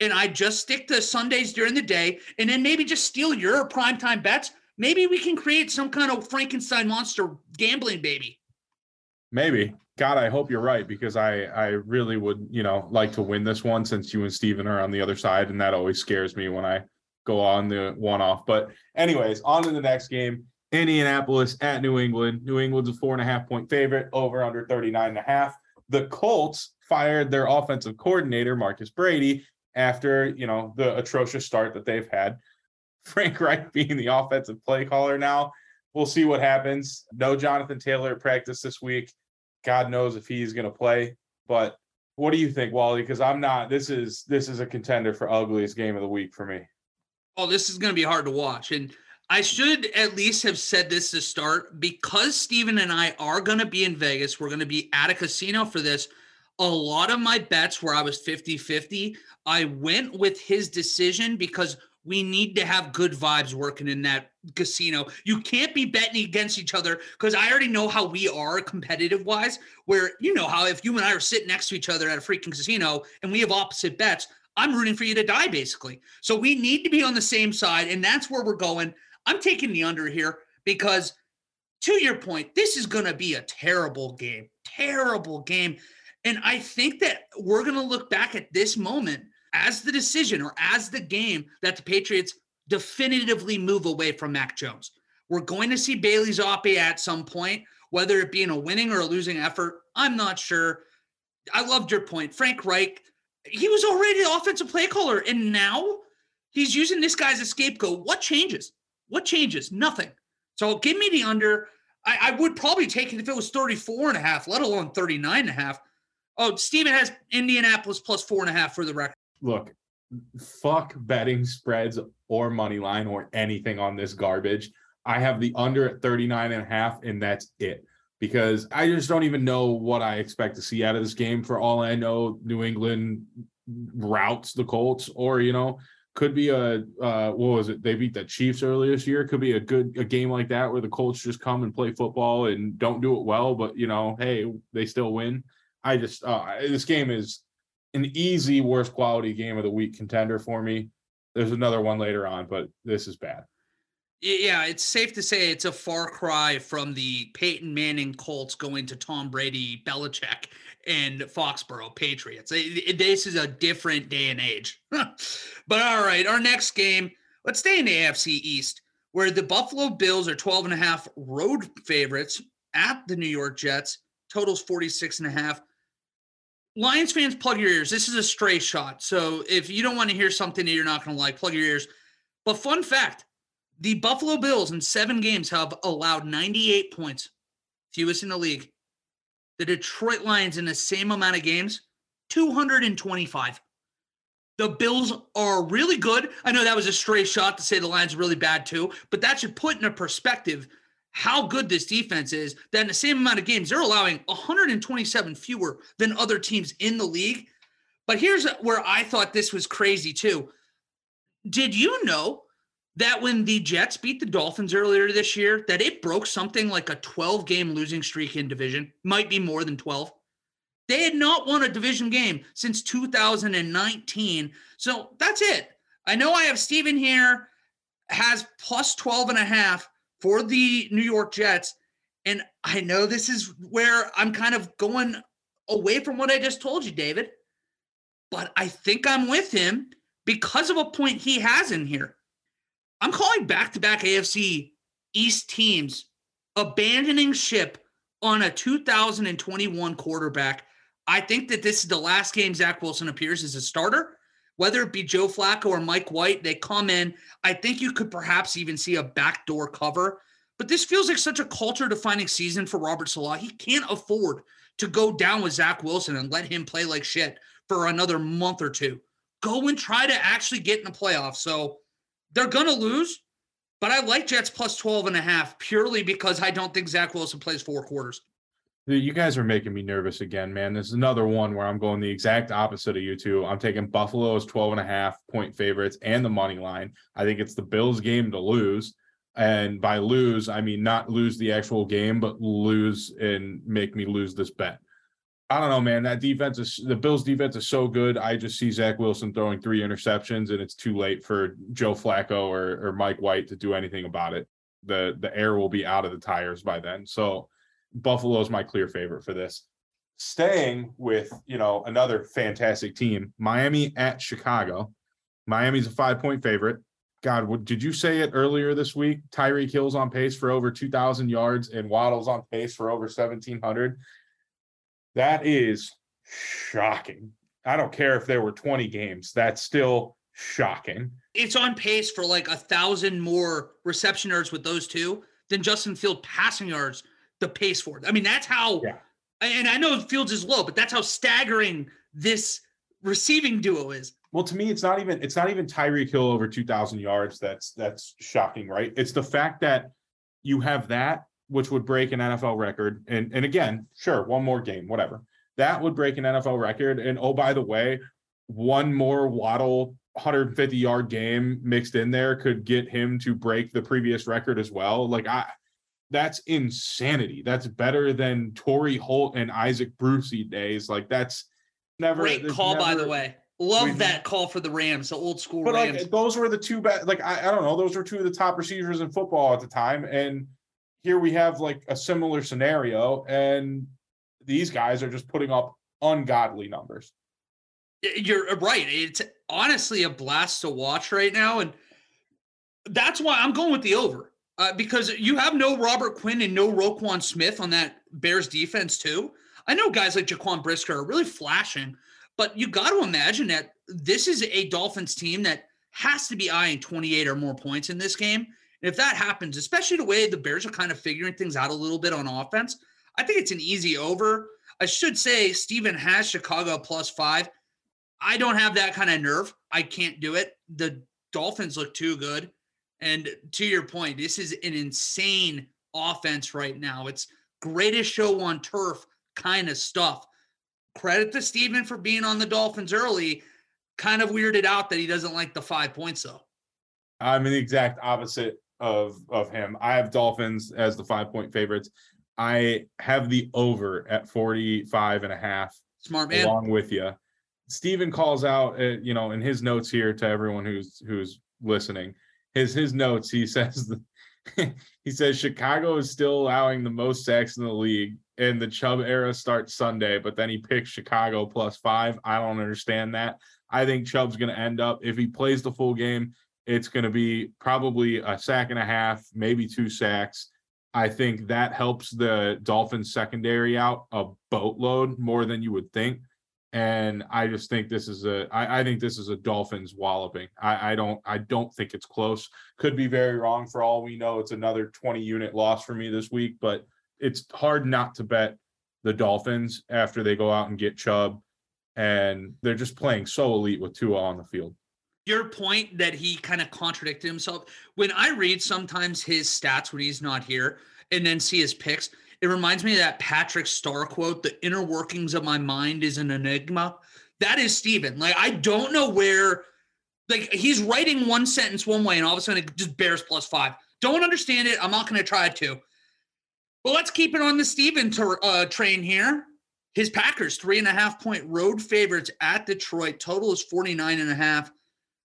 and I just stick to Sundays during the day and then maybe just steal your primetime bets, maybe we can create some kind of Frankenstein monster gambling baby. Maybe. God, I hope you're right because I I really would, you know, like to win this one since you and Steven are on the other side, and that always scares me when I go on the one off. But anyways, on to the next game. Indianapolis at New England. New England's a four and a half point favorite, over under 39 and a half. The Colts fired their offensive coordinator, Marcus Brady, after you know the atrocious start that they've had. Frank Reich being the offensive play caller now. We'll see what happens. No Jonathan Taylor at practice this week. God knows if he's going to play. But what do you think, Wally? Because I'm not. This is this is a contender for ugliest game of the week for me. Oh, this is going to be hard to watch, and I should at least have said this to start because Steven and I are going to be in Vegas. We're going to be at a casino for this. A lot of my bets where I was 50 50, I went with his decision because we need to have good vibes working in that casino. You can't be betting against each other because I already know how we are competitive wise. Where you know how if you and I are sitting next to each other at a freaking casino and we have opposite bets, I'm rooting for you to die basically. So we need to be on the same side, and that's where we're going. I'm taking the under here because, to your point, this is going to be a terrible game, terrible game. And I think that we're going to look back at this moment as the decision or as the game that the Patriots definitively move away from Mac Jones. We're going to see Bailey Zappe at some point, whether it be in a winning or a losing effort. I'm not sure. I loved your point. Frank Reich, he was already the offensive play caller, and now he's using this guy as a scapegoat. What changes? What changes? Nothing. So give me the under. I, I would probably take it if it was 34 and a half, let alone 39 and a half. Oh, Steven has Indianapolis plus four and a half for the record look, fuck betting spreads or money line or anything on this garbage. I have the under at 39 and a half, and that's it. Because I just don't even know what I expect to see out of this game. For all I know, New England routes the Colts, or you know, could be a uh, what was it? They beat the Chiefs earlier this year. Could be a good a game like that where the Colts just come and play football and don't do it well, but you know, hey, they still win. I just uh, this game is an easy worst quality game of the week contender for me. There's another one later on, but this is bad. Yeah, it's safe to say it's a far cry from the Peyton Manning Colts going to Tom Brady, Belichick, and Foxborough Patriots. This is a different day and age. but all right, our next game, let's stay in the AFC East, where the Buffalo Bills are 12 and a half road favorites at the New York Jets. Totals 46 and a half. Lions fans, plug your ears. This is a stray shot. So if you don't want to hear something that you're not going to like, plug your ears. But fun fact the Buffalo Bills in seven games have allowed 98 points, fewest in the league. The Detroit Lions in the same amount of games, 225. The Bills are really good. I know that was a stray shot to say the Lions are really bad too, but that should put in a perspective how good this defense is that in the same amount of games, they're allowing 127 fewer than other teams in the league. But here's where I thought this was crazy too. Did you know that when the Jets beat the Dolphins earlier this year, that it broke something like a 12 game losing streak in division, might be more than 12. They had not won a division game since 2019. So that's it. I know I have Steven here has plus 12 and a half for the New York Jets. And I know this is where I'm kind of going away from what I just told you, David, but I think I'm with him because of a point he has in here. I'm calling back to back AFC East teams abandoning ship on a 2021 quarterback. I think that this is the last game Zach Wilson appears as a starter whether it be Joe Flacco or Mike White, they come in. I think you could perhaps even see a backdoor cover. But this feels like such a culture defining season for Robert Saleh. He can't afford to go down with Zach Wilson and let him play like shit for another month or two. Go and try to actually get in the playoffs. So they're going to lose, but I like Jets plus 12 and a half purely because I don't think Zach Wilson plays four quarters. You guys are making me nervous again, man. This is another one where I'm going the exact opposite of you two. I'm taking Buffalo's 12 and a half point favorites and the money line. I think it's the Bills game to lose. And by lose, I mean not lose the actual game, but lose and make me lose this bet. I don't know, man. That defense is the Bills defense is so good. I just see Zach Wilson throwing three interceptions, and it's too late for Joe Flacco or, or Mike White to do anything about it. The the air will be out of the tires by then. So Buffalo's my clear favorite for this. Staying with, you know, another fantastic team, Miami at Chicago. Miami's a five point favorite. God, what, did you say it earlier this week? Tyreek Hill's on pace for over 2,000 yards and Waddle's on pace for over 1,700. That is shocking. I don't care if there were 20 games. That's still shocking. It's on pace for like a thousand more reception yards with those two than Justin Field passing yards the pace for it. I mean, that's how Yeah. and I know Fields is low, but that's how staggering this receiving duo is. Well, to me, it's not even it's not even Tyreek Hill over 2,000 yards. That's that's shocking, right? It's the fact that you have that, which would break an NFL record. And and again, sure, one more game, whatever. That would break an NFL record. And oh, by the way, one more Waddle 150 yard game mixed in there could get him to break the previous record as well. Like I that's insanity. That's better than Torry Holt and Isaac Brucey days. Like that's never Great call, by the way. Love we've- that call for the Rams, the old school But Rams. like those were the two best. Like I, I don't know, those were two of the top receivers in football at the time, and here we have like a similar scenario, and these guys are just putting up ungodly numbers. You're uh, right. It's honestly a blast to watch right now. And that's why I'm going with the over. Uh, because you have no Robert Quinn and no Roquan Smith on that Bears defense, too. I know guys like Jaquan Brisker are really flashing, but you got to imagine that this is a Dolphins team that has to be eyeing 28 or more points in this game. And if that happens, especially the way the Bears are kind of figuring things out a little bit on offense, I think it's an easy over. I should say Steven has Chicago plus five. I don't have that kind of nerve. I can't do it. The Dolphins look too good. And to your point, this is an insane offense right now. It's greatest show on turf kind of stuff. Credit to Steven for being on the Dolphins early. Kind of weirded out that he doesn't like the five points, though. I'm the exact opposite of of him. I have Dolphins as the five point favorites. I have the over at 45 and a half. Smart man. along with you. Steven calls out, uh, you know, in his notes here to everyone who's who's listening. His his notes, he says, he says Chicago is still allowing the most sacks in the league, and the Chubb era starts Sunday. But then he picks Chicago plus five. I don't understand that. I think Chubb's going to end up if he plays the full game. It's going to be probably a sack and a half, maybe two sacks. I think that helps the Dolphins secondary out a boatload more than you would think. And I just think this is a I, I think this is a Dolphins walloping. I, I don't I don't think it's close. Could be very wrong for all we know. It's another 20 unit loss for me this week, but it's hard not to bet the Dolphins after they go out and get Chubb. And they're just playing so elite with Tua on the field. your point that he kind of contradicted himself when i read sometimes his stats when he's not here and then see his picks it reminds me of that patrick star quote the inner workings of my mind is an enigma. That is steven. Like i don't know where like he's writing one sentence one way and all of a sudden it just bears plus five. Don't understand it. I'm not going to try to. Well let's keep it on the steven to, uh, train here. His packers three and a half point road favorites at detroit. Total is 49 and a half.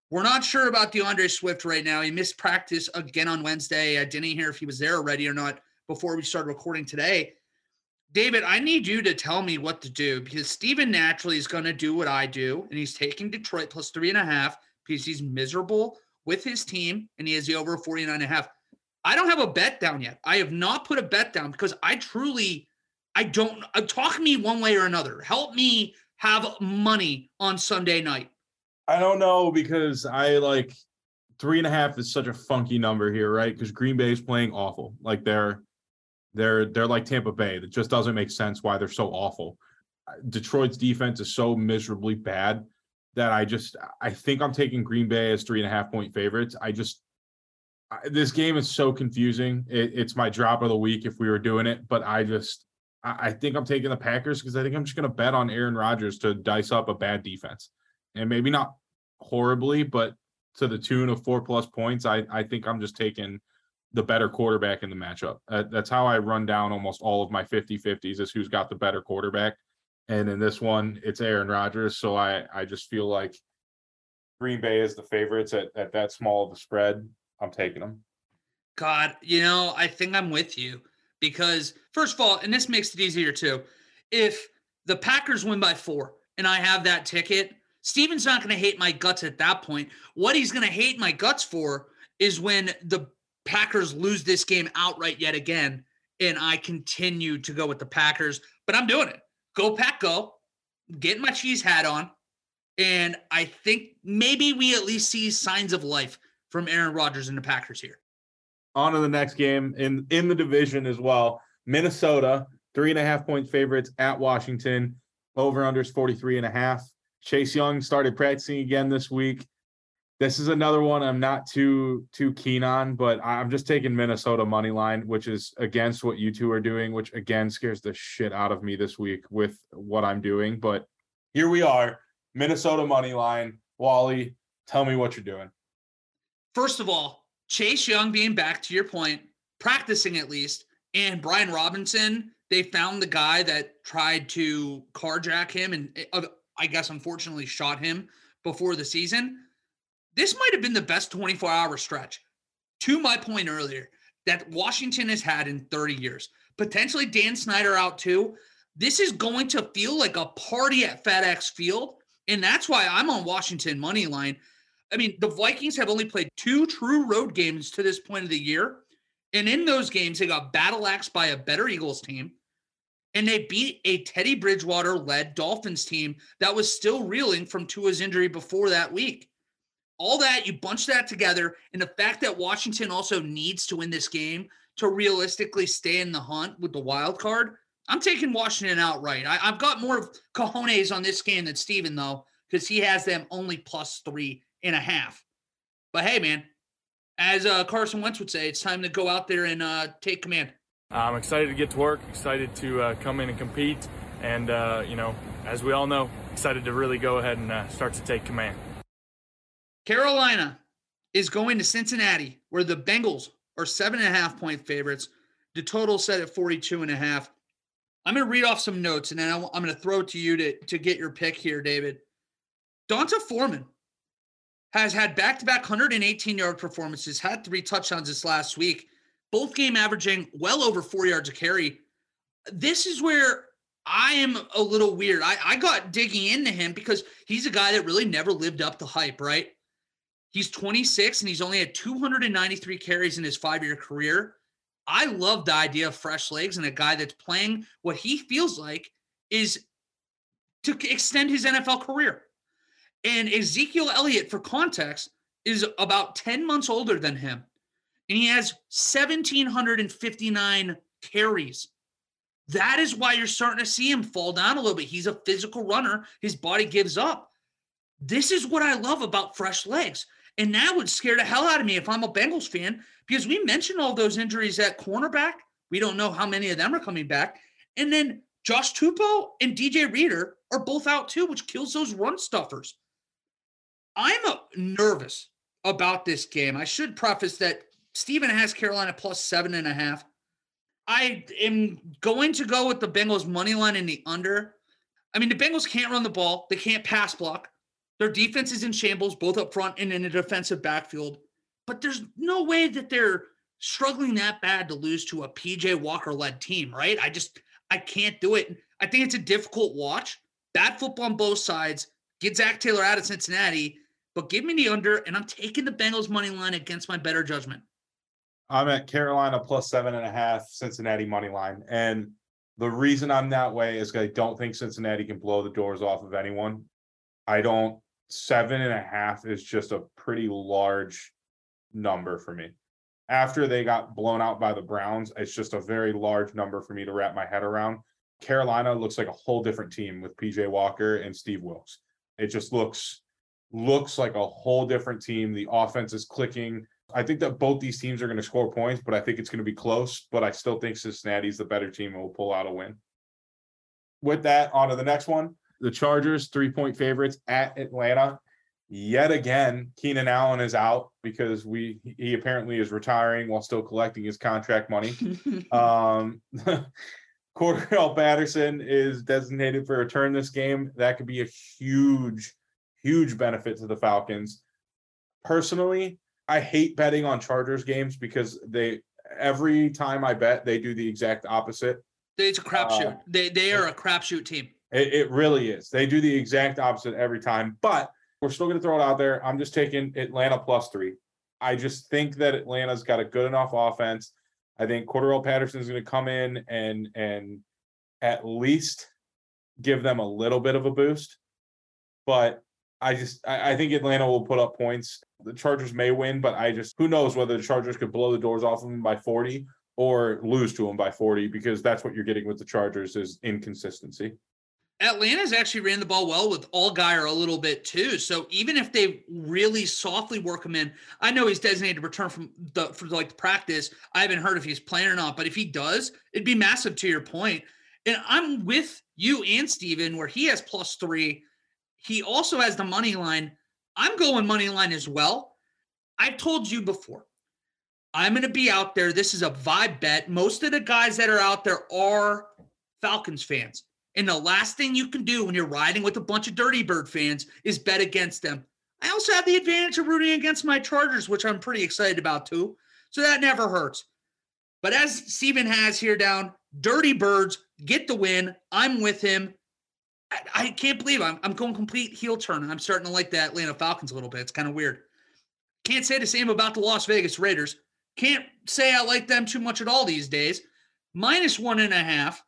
We're not sure about D'Andre Swift right now. He missed practice again on Wednesday. I didn't hear if he was there already or not before we started recording today. David, I need you to tell me what to do because Steven naturally is going to do what I do, and he's taking Detroit plus three and a half because he's miserable with his team and he has the over 49 and a half. I don't have a bet down yet. I have not put a bet down because I truly, I don't uh, talk me one way or another. Help me have money on Sunday night. I don't know because I like three and a half is such a funky number here, right? Because Green Bay is playing awful. Like they're they're they're like Tampa Bay. That just doesn't make sense why they're so awful. Uh, Detroit's defense is so miserably bad that I just I think I'm taking Green Bay as three and a half point favorites. I just I, this game is so confusing. It, it's my drop of the week if we were doing it, but I just I, I think I'm taking the Packers because I think I'm just going to bet on Aaron Rodgers to dice up a bad defense and maybe not horribly, but to the tune of four plus points, I I think I'm just taking the better quarterback in the matchup. Uh, that's how I run down almost all of my 50-50s is who's got the better quarterback. And in this one, it's Aaron Rodgers. So I I just feel like Green Bay is the favorites at, at that small of a spread. I'm taking them. God, you know, I think I'm with you because first of all, and this makes it easier too, if the Packers win by four and I have that ticket, Steven's not going to hate my guts at that point. What he's going to hate my guts for is when the Packers lose this game outright yet again, and I continue to go with the Packers. But I'm doing it. Go Pack, go. Get my cheese hat on, and I think maybe we at least see signs of life from Aaron Rodgers and the Packers here. On to the next game in in the division as well. Minnesota, three and a half point favorites at Washington. Over unders 43 and a half. Chase Young started practicing again this week. This is another one I'm not too too keen on, but I'm just taking Minnesota money line, which is against what you two are doing, which again scares the shit out of me this week with what I'm doing. But here we are, Minnesota money line. Wally, tell me what you're doing. First of all, Chase Young being back to your point, practicing at least, and Brian Robinson, they found the guy that tried to carjack him and uh, I guess unfortunately shot him before the season this might have been the best 24 hour stretch, to my point earlier, that Washington has had in 30 years. Potentially Dan Snyder out too. This is going to feel like a party at FedEx Field. And that's why I'm on Washington money line. I mean, the Vikings have only played two true road games to this point of the year. And in those games, they got battle axed by a better Eagles team. And they beat a Teddy Bridgewater led Dolphins team that was still reeling from Tua's injury before that week all that you bunch that together and the fact that washington also needs to win this game to realistically stay in the hunt with the wild card i'm taking washington outright. I, have got more cojones on this game than steven though because he has them only plus three and a half. But hey man as uh, carson wentz would say it's time to go out there and uh, take command. I'm excited to get to work excited to uh, come in and compete and uh, you know as we all know excited to really go ahead and uh, start to take command Carolina is going to Cincinnati, where the Bengals are seven and a half point favorites. The total set at 42 and a half. I'm going to read off some notes and then I'm going to throw it to you to, to get your pick here, David. D'Onta Foreman has had back to back 118 yard performances, had three touchdowns this last week, both game averaging well over four yards a carry. This is where I am a little weird. I, I got digging into him because he's a guy that really never lived up to hype, right? He's 26 and he's only had 293 carries in his five year career. I love the idea of fresh legs and a guy that's playing what he feels like is to extend his NFL career. And Ezekiel Elliott, for context, is about 10 months older than him. And he has 1,759 carries. That is why you're starting to see him fall down a little bit. He's a physical runner, his body gives up. This is what I love about fresh legs. And that would scare the hell out of me if I'm a Bengals fan because we mentioned all those injuries at cornerback. We don't know how many of them are coming back. And then Josh Tupou and DJ Reader are both out too, which kills those run stuffers. I'm nervous about this game. I should preface that Steven has Carolina plus seven and a half. I am going to go with the Bengals money line in the under. I mean, the Bengals can't run the ball, they can't pass block. Their defense is in shambles, both up front and in a defensive backfield. But there's no way that they're struggling that bad to lose to a PJ Walker led team, right? I just I can't do it. I think it's a difficult watch. Bad football on both sides. Get Zac Taylor out of Cincinnati, but give me the under, and I'm taking the Bengals money line against my better judgment. I'm at Carolina plus seven and a half, Cincinnati money line. And the reason I'm that way is I don't think Cincinnati can blow the doors off of anyone. I don't seven and a half is just a pretty large number for me. After they got blown out by the Browns, it's just a very large number for me to wrap my head around. Carolina looks like a whole different team with PJ Walker and Steve Wilks. It just looks looks like a whole different team. The offense is clicking. I think that both these teams are going to score points, but I think it's going to be close. But I still think Cincinnati's the better team and will pull out a win. With that, on to the next one the Chargers, three point favorites at Atlanta. Yet again, Keenan Allen is out because we he apparently is retiring while still collecting his contract money. um, Cordarrelle Patterson is designated for a return this game. That could be a huge, huge benefit to the Falcons. Personally, I hate betting on Chargers games because they every time I bet, they do the exact opposite. It's a crapshoot. Uh, they they are a crapshoot team. It, it really is. They do the exact opposite every time, but we're still going to throw it out there. I'm just taking Atlanta plus three. I just think that Atlanta's got a good enough offense. I think Cordarrelle Patterson is going to come in and and at least give them a little bit of a boost. But I just I, I think Atlanta will put up points. The Chargers may win, but I just who knows whether the Chargers could blow the doors off of them by 40 or lose to them by 40 because that's what you're getting with the Chargers is inconsistency. Atlanta's actually ran the ball well with Allgeier a little bit too. So even if they really softly work him in, I know he's designated to return from the for like the practice. I haven't heard if he's playing or not, but if he does, it'd be massive to your point. And I'm with you and Steven, where he has plus three. He also has the money line. I'm going money line as well. I've told you before. I'm going to be out there. This is a vibe bet. Most of the guys that are out there are Falcons fans. And the last thing you can do when you're riding with a bunch of Dirty Bird fans is bet against them. I also have the advantage of rooting against my Chargers, which I'm pretty excited about too. So that never hurts. But as Steven has here down, Dirty Birds get the win. I'm with him. I, I can't believe I'm, I'm going complete heel turn. I'm starting to like the Atlanta Falcons a little bit. It's kind of weird. Can't say the same about the Las Vegas Raiders. Can't say I like them too much at all these days. Minus one and a half.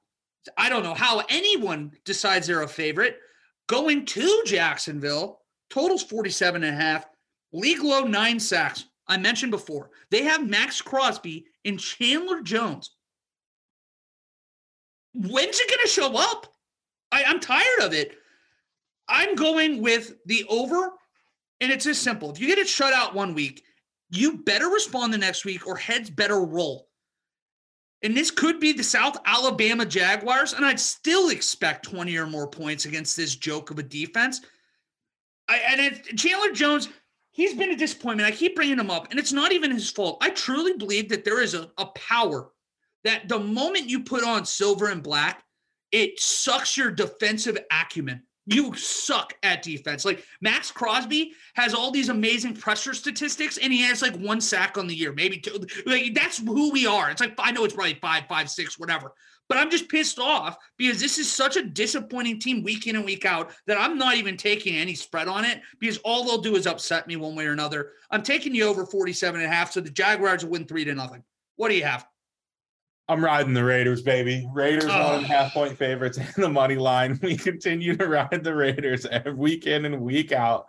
I don't know how anyone decides they're a favorite. Going to Jacksonville, totals 47 and a half, league low nine sacks. I mentioned before. They have Maxx Crosby and Chandler Jones. When's it going to show up? I, I'm tired of it. I'm going with the over, and it's as simple. If you get it shut out one week, you better respond the next week or heads better roll. And this could be the South Alabama Jaguars, and I'd still expect 20 or more points against this joke of a defense. I, and Chandler Jones, he's been a disappointment. I keep bringing him up, and it's not even his fault. I truly believe that there is a, a power that the moment you put on silver and black, it sucks your defensive acumen. You suck at defense. Like Maxx Crosby has all these amazing pressure statistics, and he has like one sack on the year, maybe two. Like that's who we are. It's like I know it's probably five, five, six, whatever. But I'm just pissed off because this is such a disappointing team week in and week out that I'm not even taking any spread on it because all they'll do is upset me one way or another. I'm taking you over 47 and a half, so the Jaguars will win three to nothing. What do you have? I'm riding the Raiders, baby. Raiders Oh. one and a ah. half point favorites in the money line. We continue to ride the Raiders every week in and week out.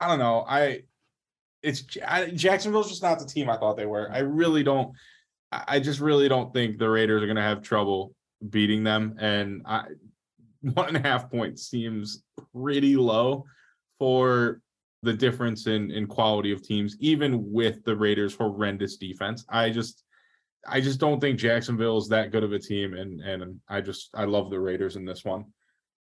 I don't know. I it's I, Jacksonville's just not the team I thought they were. I really don't. I I just really don't think the Raiders are going to have trouble beating them. And I one and a half points seems pretty low for the difference in in quality of teams, even with the Raiders' horrendous defense. I just I just don't think Jacksonville is that good of a team, and and I just I love the Raiders in this one.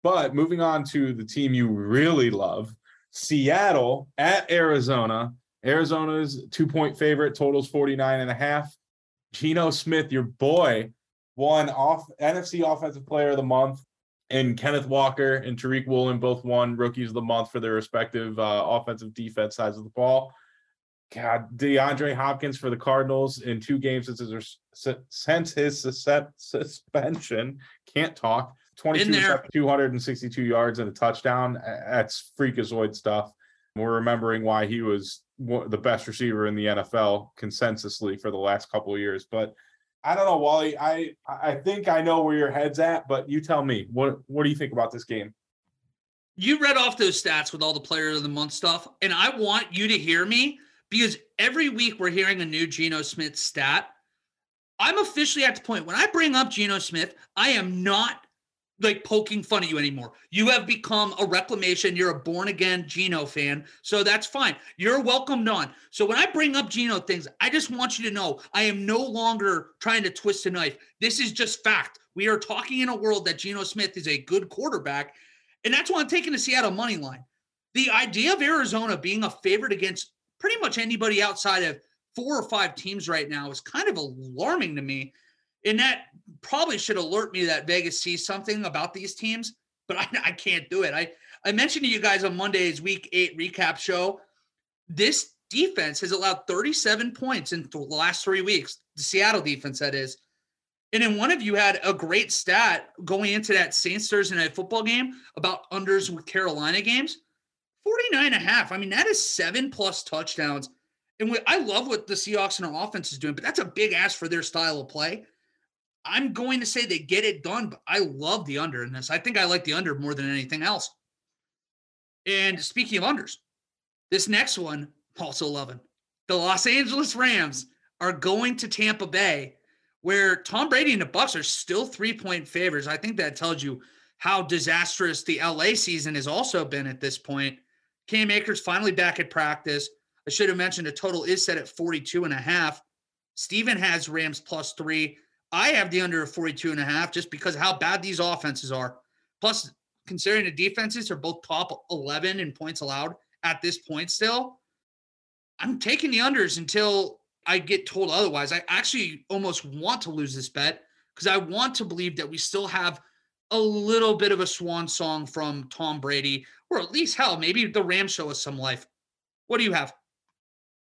But moving on to the team you really love, Seattle at Arizona. Arizona's two point favorite, totals 49 and a half. Geno Smith, your boy, won off NFC Offensive Player of the Month, and Kenneth Walker and Tariq Woolen both won Rookies of the Month for their respective uh, offensive defense sides of the ball. God, DeAndre Hopkins for the Cardinals in two games since his since his suspension can't talk. 22 Been there. receptions, 262 yards and a touchdown. That's freakazoid stuff. We're remembering why he was the best receiver in the NFL consensusly for the last couple of years. But I don't know, Wally. I I think I know where your head's at, but you tell me what what do you think about this game? You read off those stats with all the player of the month stuff, and I want you to hear me because every week we're hearing a new Geno Smith stat. I'm officially at the point when I bring up Geno Smith, I am not like poking fun at you anymore. You have become a reclamation. You're a born again Geno fan. So that's fine. You're welcomed on. So when I bring up Geno things, I just want you to know I am no longer trying to twist a knife. This is just fact. We are talking in a world that Geno Smith is a good quarterback. And that's why I'm taking the Seattle money line. The idea of Arizona being a favorite against pretty much anybody outside of four or five teams right now is kind of alarming to me. And that probably should alert me that Vegas sees something about these teams, but I, I can't do it. I, I mentioned to you guys on Monday's week eight recap show. This defense has allowed 37 points in the last three weeks. The Seattle defense, that is. And then one of you had a great stat going into that Saints Thursday night football game about unders with Carolina games 49 and a half. I mean, that is seven plus touchdowns. And I love what the Seahawks and our offense is doing, but that's a big ask for their style of play. I'm going to say they get it done, but I love the under in this. I think I like the under more than anything else. And speaking of unders, this next one, also 11. The Los Angeles Rams are going to Tampa Bay, where Tom Brady and the Bucs are still three point favors. I think that tells you how disastrous the LA season has also been at this point. Cam Akers finally back at practice. I should have mentioned the total is set at 42 and a half. Steven has Rams plus three. I have the under of 42 and a half just because how bad these offenses are. Plus, considering the defenses are both top 11 in points allowed at this point still, I'm taking the unders until I get told otherwise. I actually almost want to lose this bet because I want to believe that we still have a little bit of a swan song from Tom Brady, or at least hell, maybe the Rams show us some life. What do you have?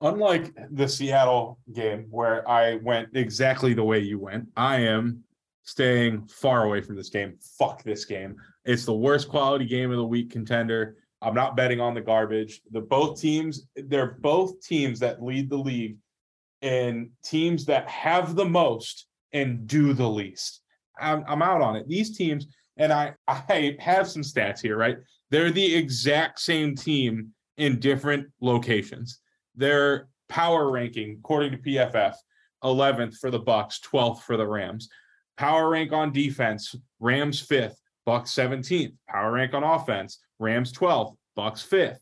unlike the Seattle game where I went exactly the way you went, I am staying far away from this game. Fuck this game. It's the worst quality game of the week contender. I'm not betting on the garbage. The both teams, they're both teams that lead the league and teams that have the most and do the least. I'm, I'm out on it. These teams, and I I have some stats here, right? They're the exact same team in different locations their power ranking according to PFF 11th for the Bucs, 12th for the Rams. Power rank on defense, Rams 5th, Bucs 17th. Power rank on offense, Rams 12th, Bucs 5th.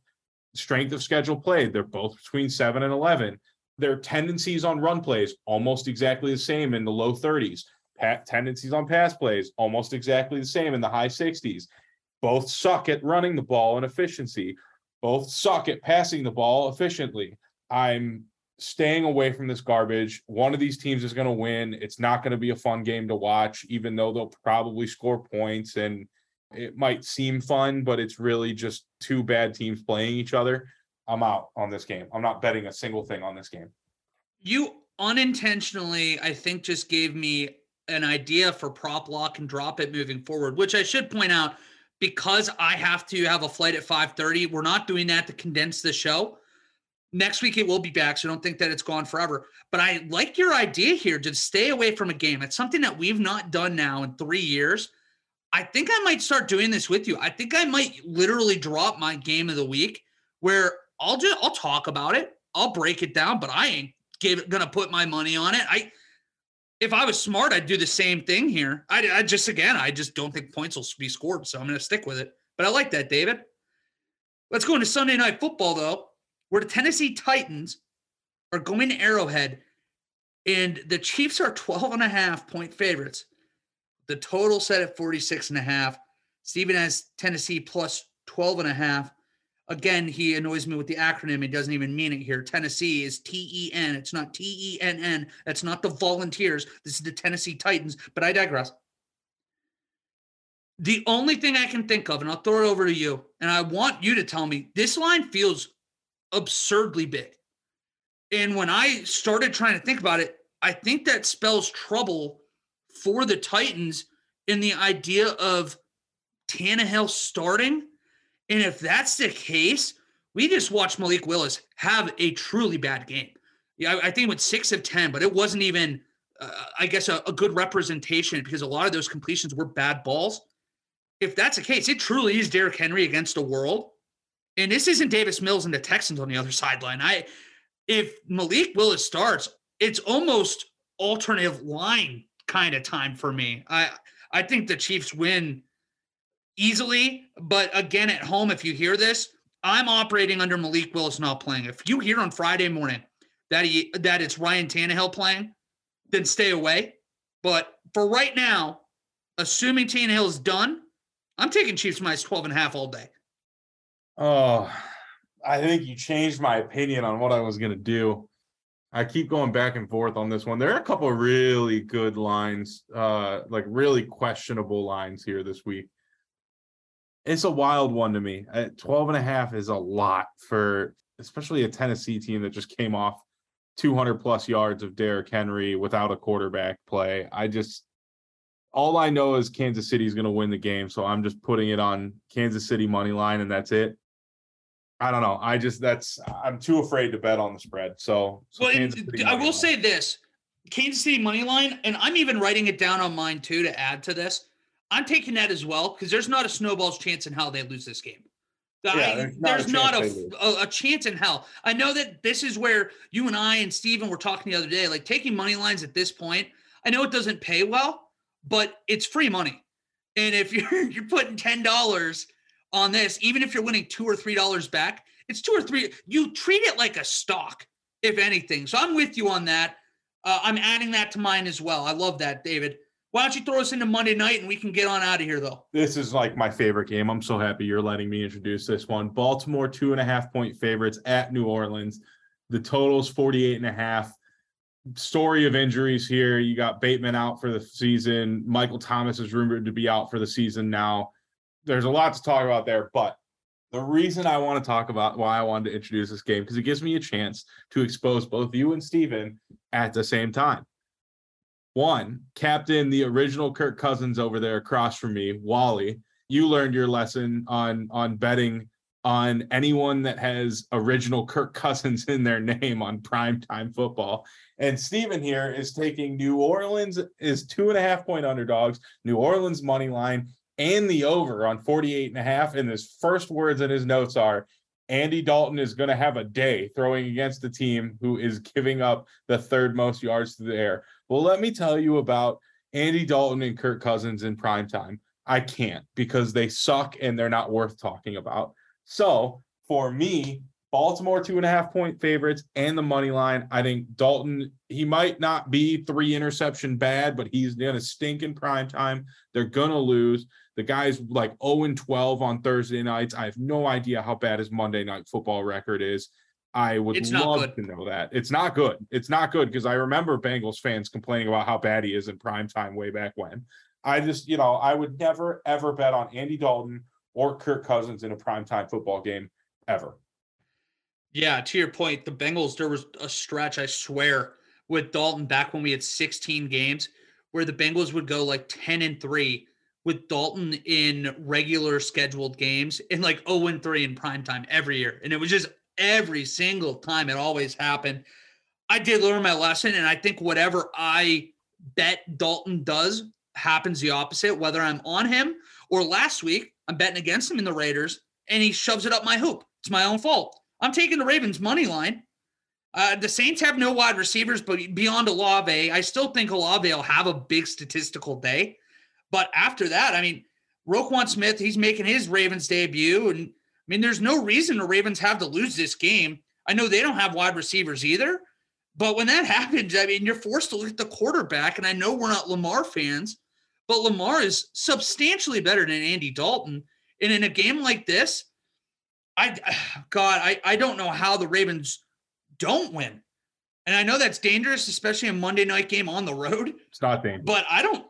Strength of schedule played, they're both between 7 and 11. Their tendencies on run plays almost exactly the same in the low 30s. Pat tendencies on pass plays almost exactly the same in the high 60s. Both suck at running the ball and efficiency. Both suck at passing the ball efficiently. I'm staying away from this garbage. One of these teams is going to win. It's not going to be a fun game to watch, even though they'll probably score points and it might seem fun, but it's really just two bad teams playing each other. I'm out on this game. I'm not betting a single thing on this game. You unintentionally, I think, just gave me an idea for prop lock and drop it moving forward, which I should point out because I have to have a flight at 5:30. We're not doing that to condense the show. Next week it will be back, so don't think that it's gone forever. But I like your idea here to stay away from a game. It's something that we've not done now in three years. I think I might start doing this with you. I think I might literally drop my game of the week where I'll just I'll talk about it. I'll break it down, but I ain't gonna put my money on it. I if I was smart, I'd do the same thing here. I, I just again, I just don't think points will be scored, so I'm gonna stick with it. But I like that, David. Let's go into Sunday night football though where the Tennessee Titans are going to Arrowhead and the Chiefs are 12 and a half point favorites. The total set at 46 and a half. Steven has Tennessee plus 12 and a half. Again, he annoys me with the acronym. He doesn't even mean it here. Tennessee is T E N. It's not T E N N. That's not the Volunteers. This is the Tennessee Titans, but I digress. The only thing I can think of, and I'll throw it over to you, and I want you to tell me this line feels absurdly big. And when I started trying to think about it, I think that spells trouble for the Titans in the idea of Tannehill starting. And if that's the case, we just watched Malik Willis have a truly bad game. Yeah, I think it went six of 10, but it wasn't even, uh, I guess, a, a good representation because a lot of those completions were bad balls. If that's the case, it truly is Derrick Henry against the world. And this isn't Davis Mills and the Texans on the other sideline. I if Malik Willis starts, it's almost alternative line kind of time for me. I I think the Chiefs win easily, but again at home, if you hear this, I'm operating under Malik Willis not playing. If you hear on Friday morning that he that it's Ryan Tannehill playing, then stay away. But for right now, assuming Tannehill is done, I'm taking Chiefs minus 12 and a half all day. Oh, I think you changed my opinion on what I was going to do. I keep going back and forth on this one. There are a couple really good lines, uh, like really questionable lines here this week. It's a wild one to me. At 12 and a half is a lot for especially a Tennessee team that just came off 200 plus yards of Derrick Henry without a quarterback play. I just all I know is Kansas City is going to win the game, so I'm just putting it on Kansas City money line, and that's it. I don't know. I just that's I'm too afraid to bet on the spread. So, so well, City I will line. say this: Kansas City money line, and I'm even writing it down on mine too to add to this. I'm taking that as well because there's not a snowball's chance in hell they lose this game. I- there's there's not not, a a, chance a, a chance in hell. I know that this is where you and I and Steven were talking the other day, like taking money lines at this point. I know it doesn't pay well, but it's free money. And if you're you're putting ten dollars on this, even if you're winning two or three dollars back, it's two or three. You treat it like a stock, if anything. So I'm with you on that. Uh, I'm adding that to mine as well. I love that, David. Why don't you throw us into Monday night and we can get on out of here, though? This is like my favorite game. I'm so happy you're letting me introduce this one. Baltimore, two and a half point favorites at New Orleans. The total's 48 and a half. Story of injuries here. You got Bateman out for the season. Michael Thomas is rumored to be out for the season now. There's a lot to talk about there, but the reason I want to talk about why I wanted to introduce this game because it gives me a chance to expose both you and Steven at the same time. One, captain, the original Kirk Cousins over there across from me, Wally. You learned your lesson on on betting on anyone that has original Kirk Cousins in their name on primetime football. And Steven here is taking New Orleans is two and a half point underdogs, New Orleans money line, and the over on 48 and a half. And his first words in his notes are Andy Dalton is going to have a day throwing against a team who is giving up the third most yards to the air. Well, let me tell you about Andy Dalton and Kirk Cousins in prime time. I can't because they suck and they're not worth talking about. So for me, Baltimore two and a half point favorites and the money line. I think Dalton, he might not be three interception bad, but he's gonna stink in prime time. They're gonna lose. The guy's like 0 and 12 on Thursday nights. I have no idea how bad his Monday night football record is. I would It's love to know that. It's not good. It's not good because I remember Bengals fans complaining about how bad he is in prime time way back when. I just, you know, I would never ever bet on Andy Dalton or Kirk Cousins in a primetime football game ever. Yeah, to your point, the Bengals, there was a stretch, I swear, with Dalton back when we had 16 games where the Bengals would go like 10 and 3 with Dalton in regular scheduled games and like 0 and 3 in prime time every year. And it was just every single time it always happened. I did learn my lesson, and I think whatever I bet Dalton does happens the opposite, whether I'm on him or last week, I'm betting against him in the Raiders and he shoves it up my hoop. It's my own fault. I'm taking the Ravens money line. Uh, the Saints have no wide receivers, but beyond Olave, I still think Olave will have a big statistical day. But after that, I mean, Roquan Smith, he's making his Ravens debut. And I mean, there's no reason the Ravens have to lose this game. I know they don't have wide receivers either. But when that happens, I mean, you're forced to look at the quarterback. And I know we're not Lamar fans, but Lamar is substantially better than Andy Dalton. And in a game like this, I God, I, I don't know how the Ravens don't win. And I know that's dangerous, especially a Monday night game on the road, It's not dangerous. but I don't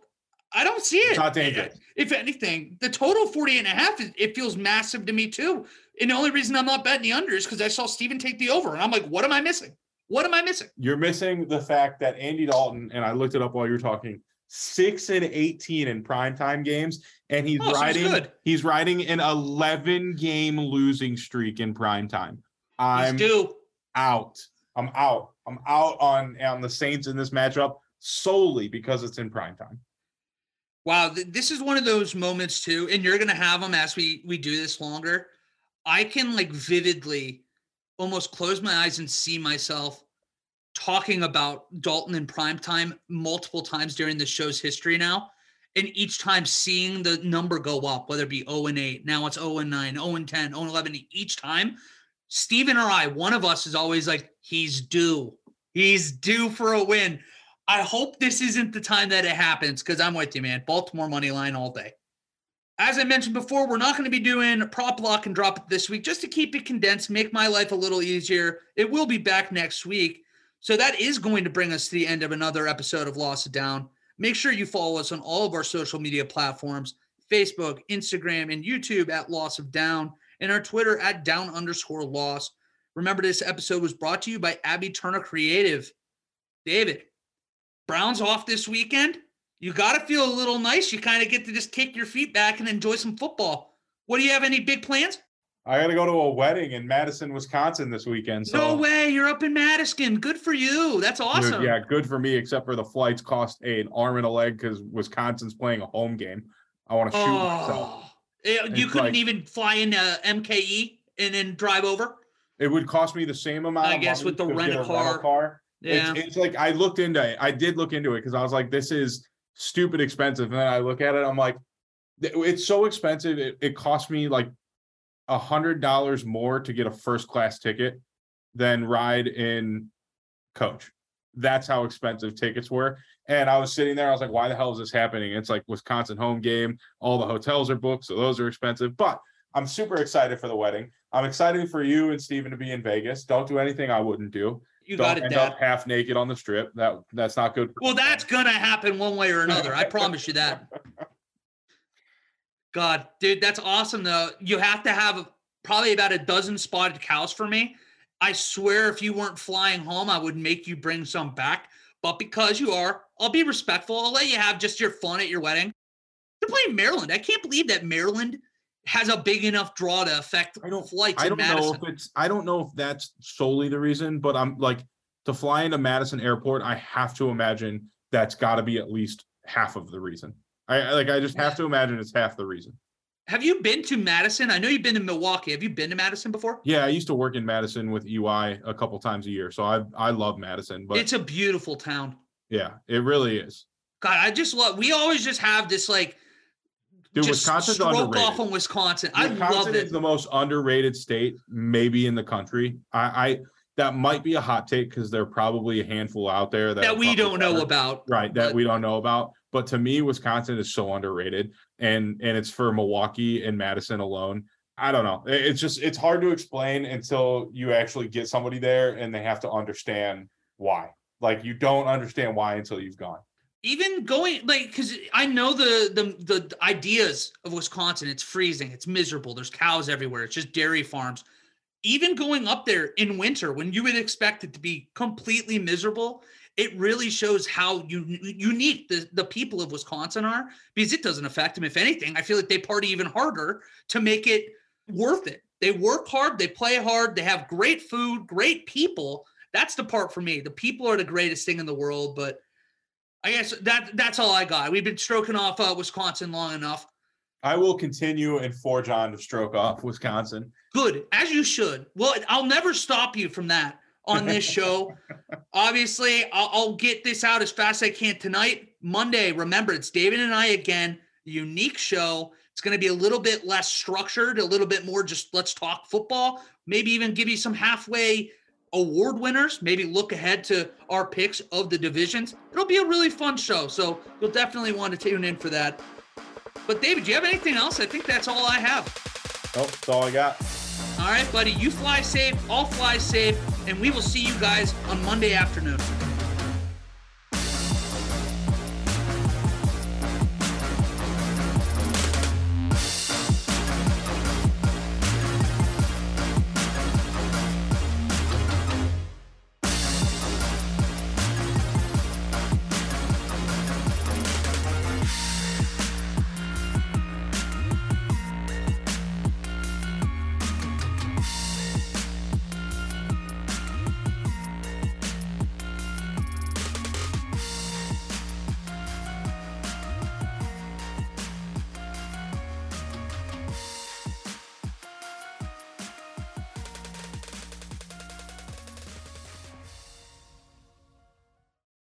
I don't see it. It's not dangerous. If anything, the total 40 and a half, it feels massive to me too. And the only reason I'm not betting the under is because I saw Steven take the over. And I'm like, what am I missing? What am I missing? You're missing the fact that Andy Dalton, and I looked it up while you were talking, six and 18 in primetime games, and he's Oh, riding good. he's riding an 11 game losing streak in primetime. I'm out. I'm out. I'm out on on the Saints in this matchup solely because it's in primetime. Wow, th- this is one of those moments too, and you're gonna have them as we we do this longer. I can like vividly almost close my eyes and see myself talking about Dalton in prime time multiple times during the show's history now. And each time seeing the number go up, whether it be 0 and 8, now it's 0 and 9, 0 and 10, 0 and 11, each time, Steven or I, one of us is always like, he's due. He's due for a win. I hope this isn't the time that it happens because I'm with you, man. Baltimore money line all day. As I mentioned before, we're not going to be doing prop lock and drop this week just to keep it condensed, make my life a little easier. It will be back next week. So that is going to bring us to the end of another episode of Loss It Down. Make sure you follow us on all of our social media platforms Facebook, Instagram, and YouTube at Loss of Down, and our Twitter at down underscore loss. Remember, this episode was brought to you by Abbey Turner Creative. David, Browns off this weekend. You got to feel a little nice. You kind of get to just kick your feet back and enjoy some football. What do you have? Any big plans? I got to go to a wedding in Madison, Wisconsin this weekend. So. No way. You're up in Madison. Good for you. That's awesome. Yeah, good for me, except for the flights cost an arm and a leg because Wisconsin's playing a home game. I want to shoot oh, myself. Eh, you couldn't like, even fly into uh, MKE and then drive over? It would cost me the same amount. I guess with the rent a car. car. Yeah. It's, it's, like I looked into it. I did look into it because I was like, this is stupid expensive. And then I look at it, I'm like, it's so expensive. It, it cost me like a hundred dollars more to get a first class ticket than ride in coach. That's how expensive tickets were. And I was sitting there, I was like, why the hell is this happening? It's like Wisconsin home game. All the hotels are booked, so those are expensive. But I'm super excited for the wedding. I'm excited for you and Steven to be in Vegas. Don't do anything I wouldn't do. You got it, Dad. half naked on the strip. That that's not good. Well, that's gonna happen one way or another. I promise you that. God, dude, that's awesome though. You have to have probably about a dozen spotted cows for me. I swear, if you weren't flying home, I would make you bring some back. But because you are, I'll be respectful. I'll let you have just your fun at your wedding. They're playing Maryland. I can't believe that Maryland has a big enough draw to affect I don't, flights. I don't know if it's. I don't know if that's solely the reason, but I'm like to fly into Madison Airport. I have to imagine that's got to be at least half of the reason. I like. I just have to imagine it's half the reason. Have you been to Madison? I know you've been to Milwaukee. Have you been to Madison before? Yeah, I used to work in Madison with EY a couple times a year, so I I love Madison. But it's a beautiful town. Yeah, it really is. God, I just love. We always just have this like Dude, just Wisconsin's stroke underrated. off on Wisconsin. I Wisconsin love it. is the most underrated state, maybe in the country. I, I that might be a hot take because there are probably a handful out there that, that we don't know about. Right, that but, we don't know about. But to me, Wisconsin is so underrated, and and it's for Milwaukee and Madison alone. I don't know. It's just it's hard to explain until you actually get somebody there and they have to understand why. Like you don't understand why until you've gone even going like because I know the, the the ideas of Wisconsin. It's freezing, it's miserable. There's cows everywhere. It's just dairy farms. Even going up there in winter, when you would expect it to be completely miserable, it really shows how un- unique the, the people of Wisconsin are because it doesn't affect them. If anything, I feel like they party even harder to make it worth it. They work hard, they play hard, they have great food, great people. That's the part for me. The people are the greatest thing in the world, but I guess that that's all I got. We've been stroking off uh, Wisconsin long enough. I will continue and forge on to stroke off Wisconsin. Good, as you should. Well, I'll never stop you from that on this show. Obviously, I'll, I'll, get this out as fast as I can tonight. Monday, remember, it's David and I again. Unique show. It's going to be a little bit less structured, a little bit more just let's talk football. Maybe even give you some halfway award winners, maybe look ahead to our picks of the divisions. It'll be a really fun show. So you'll definitely want to tune in for that. But David, do you have anything else? I think that's all I have. Nope, that's all I got. All right, buddy. You fly safe. I'll fly safe. And we will see you guys on Monday afternoon.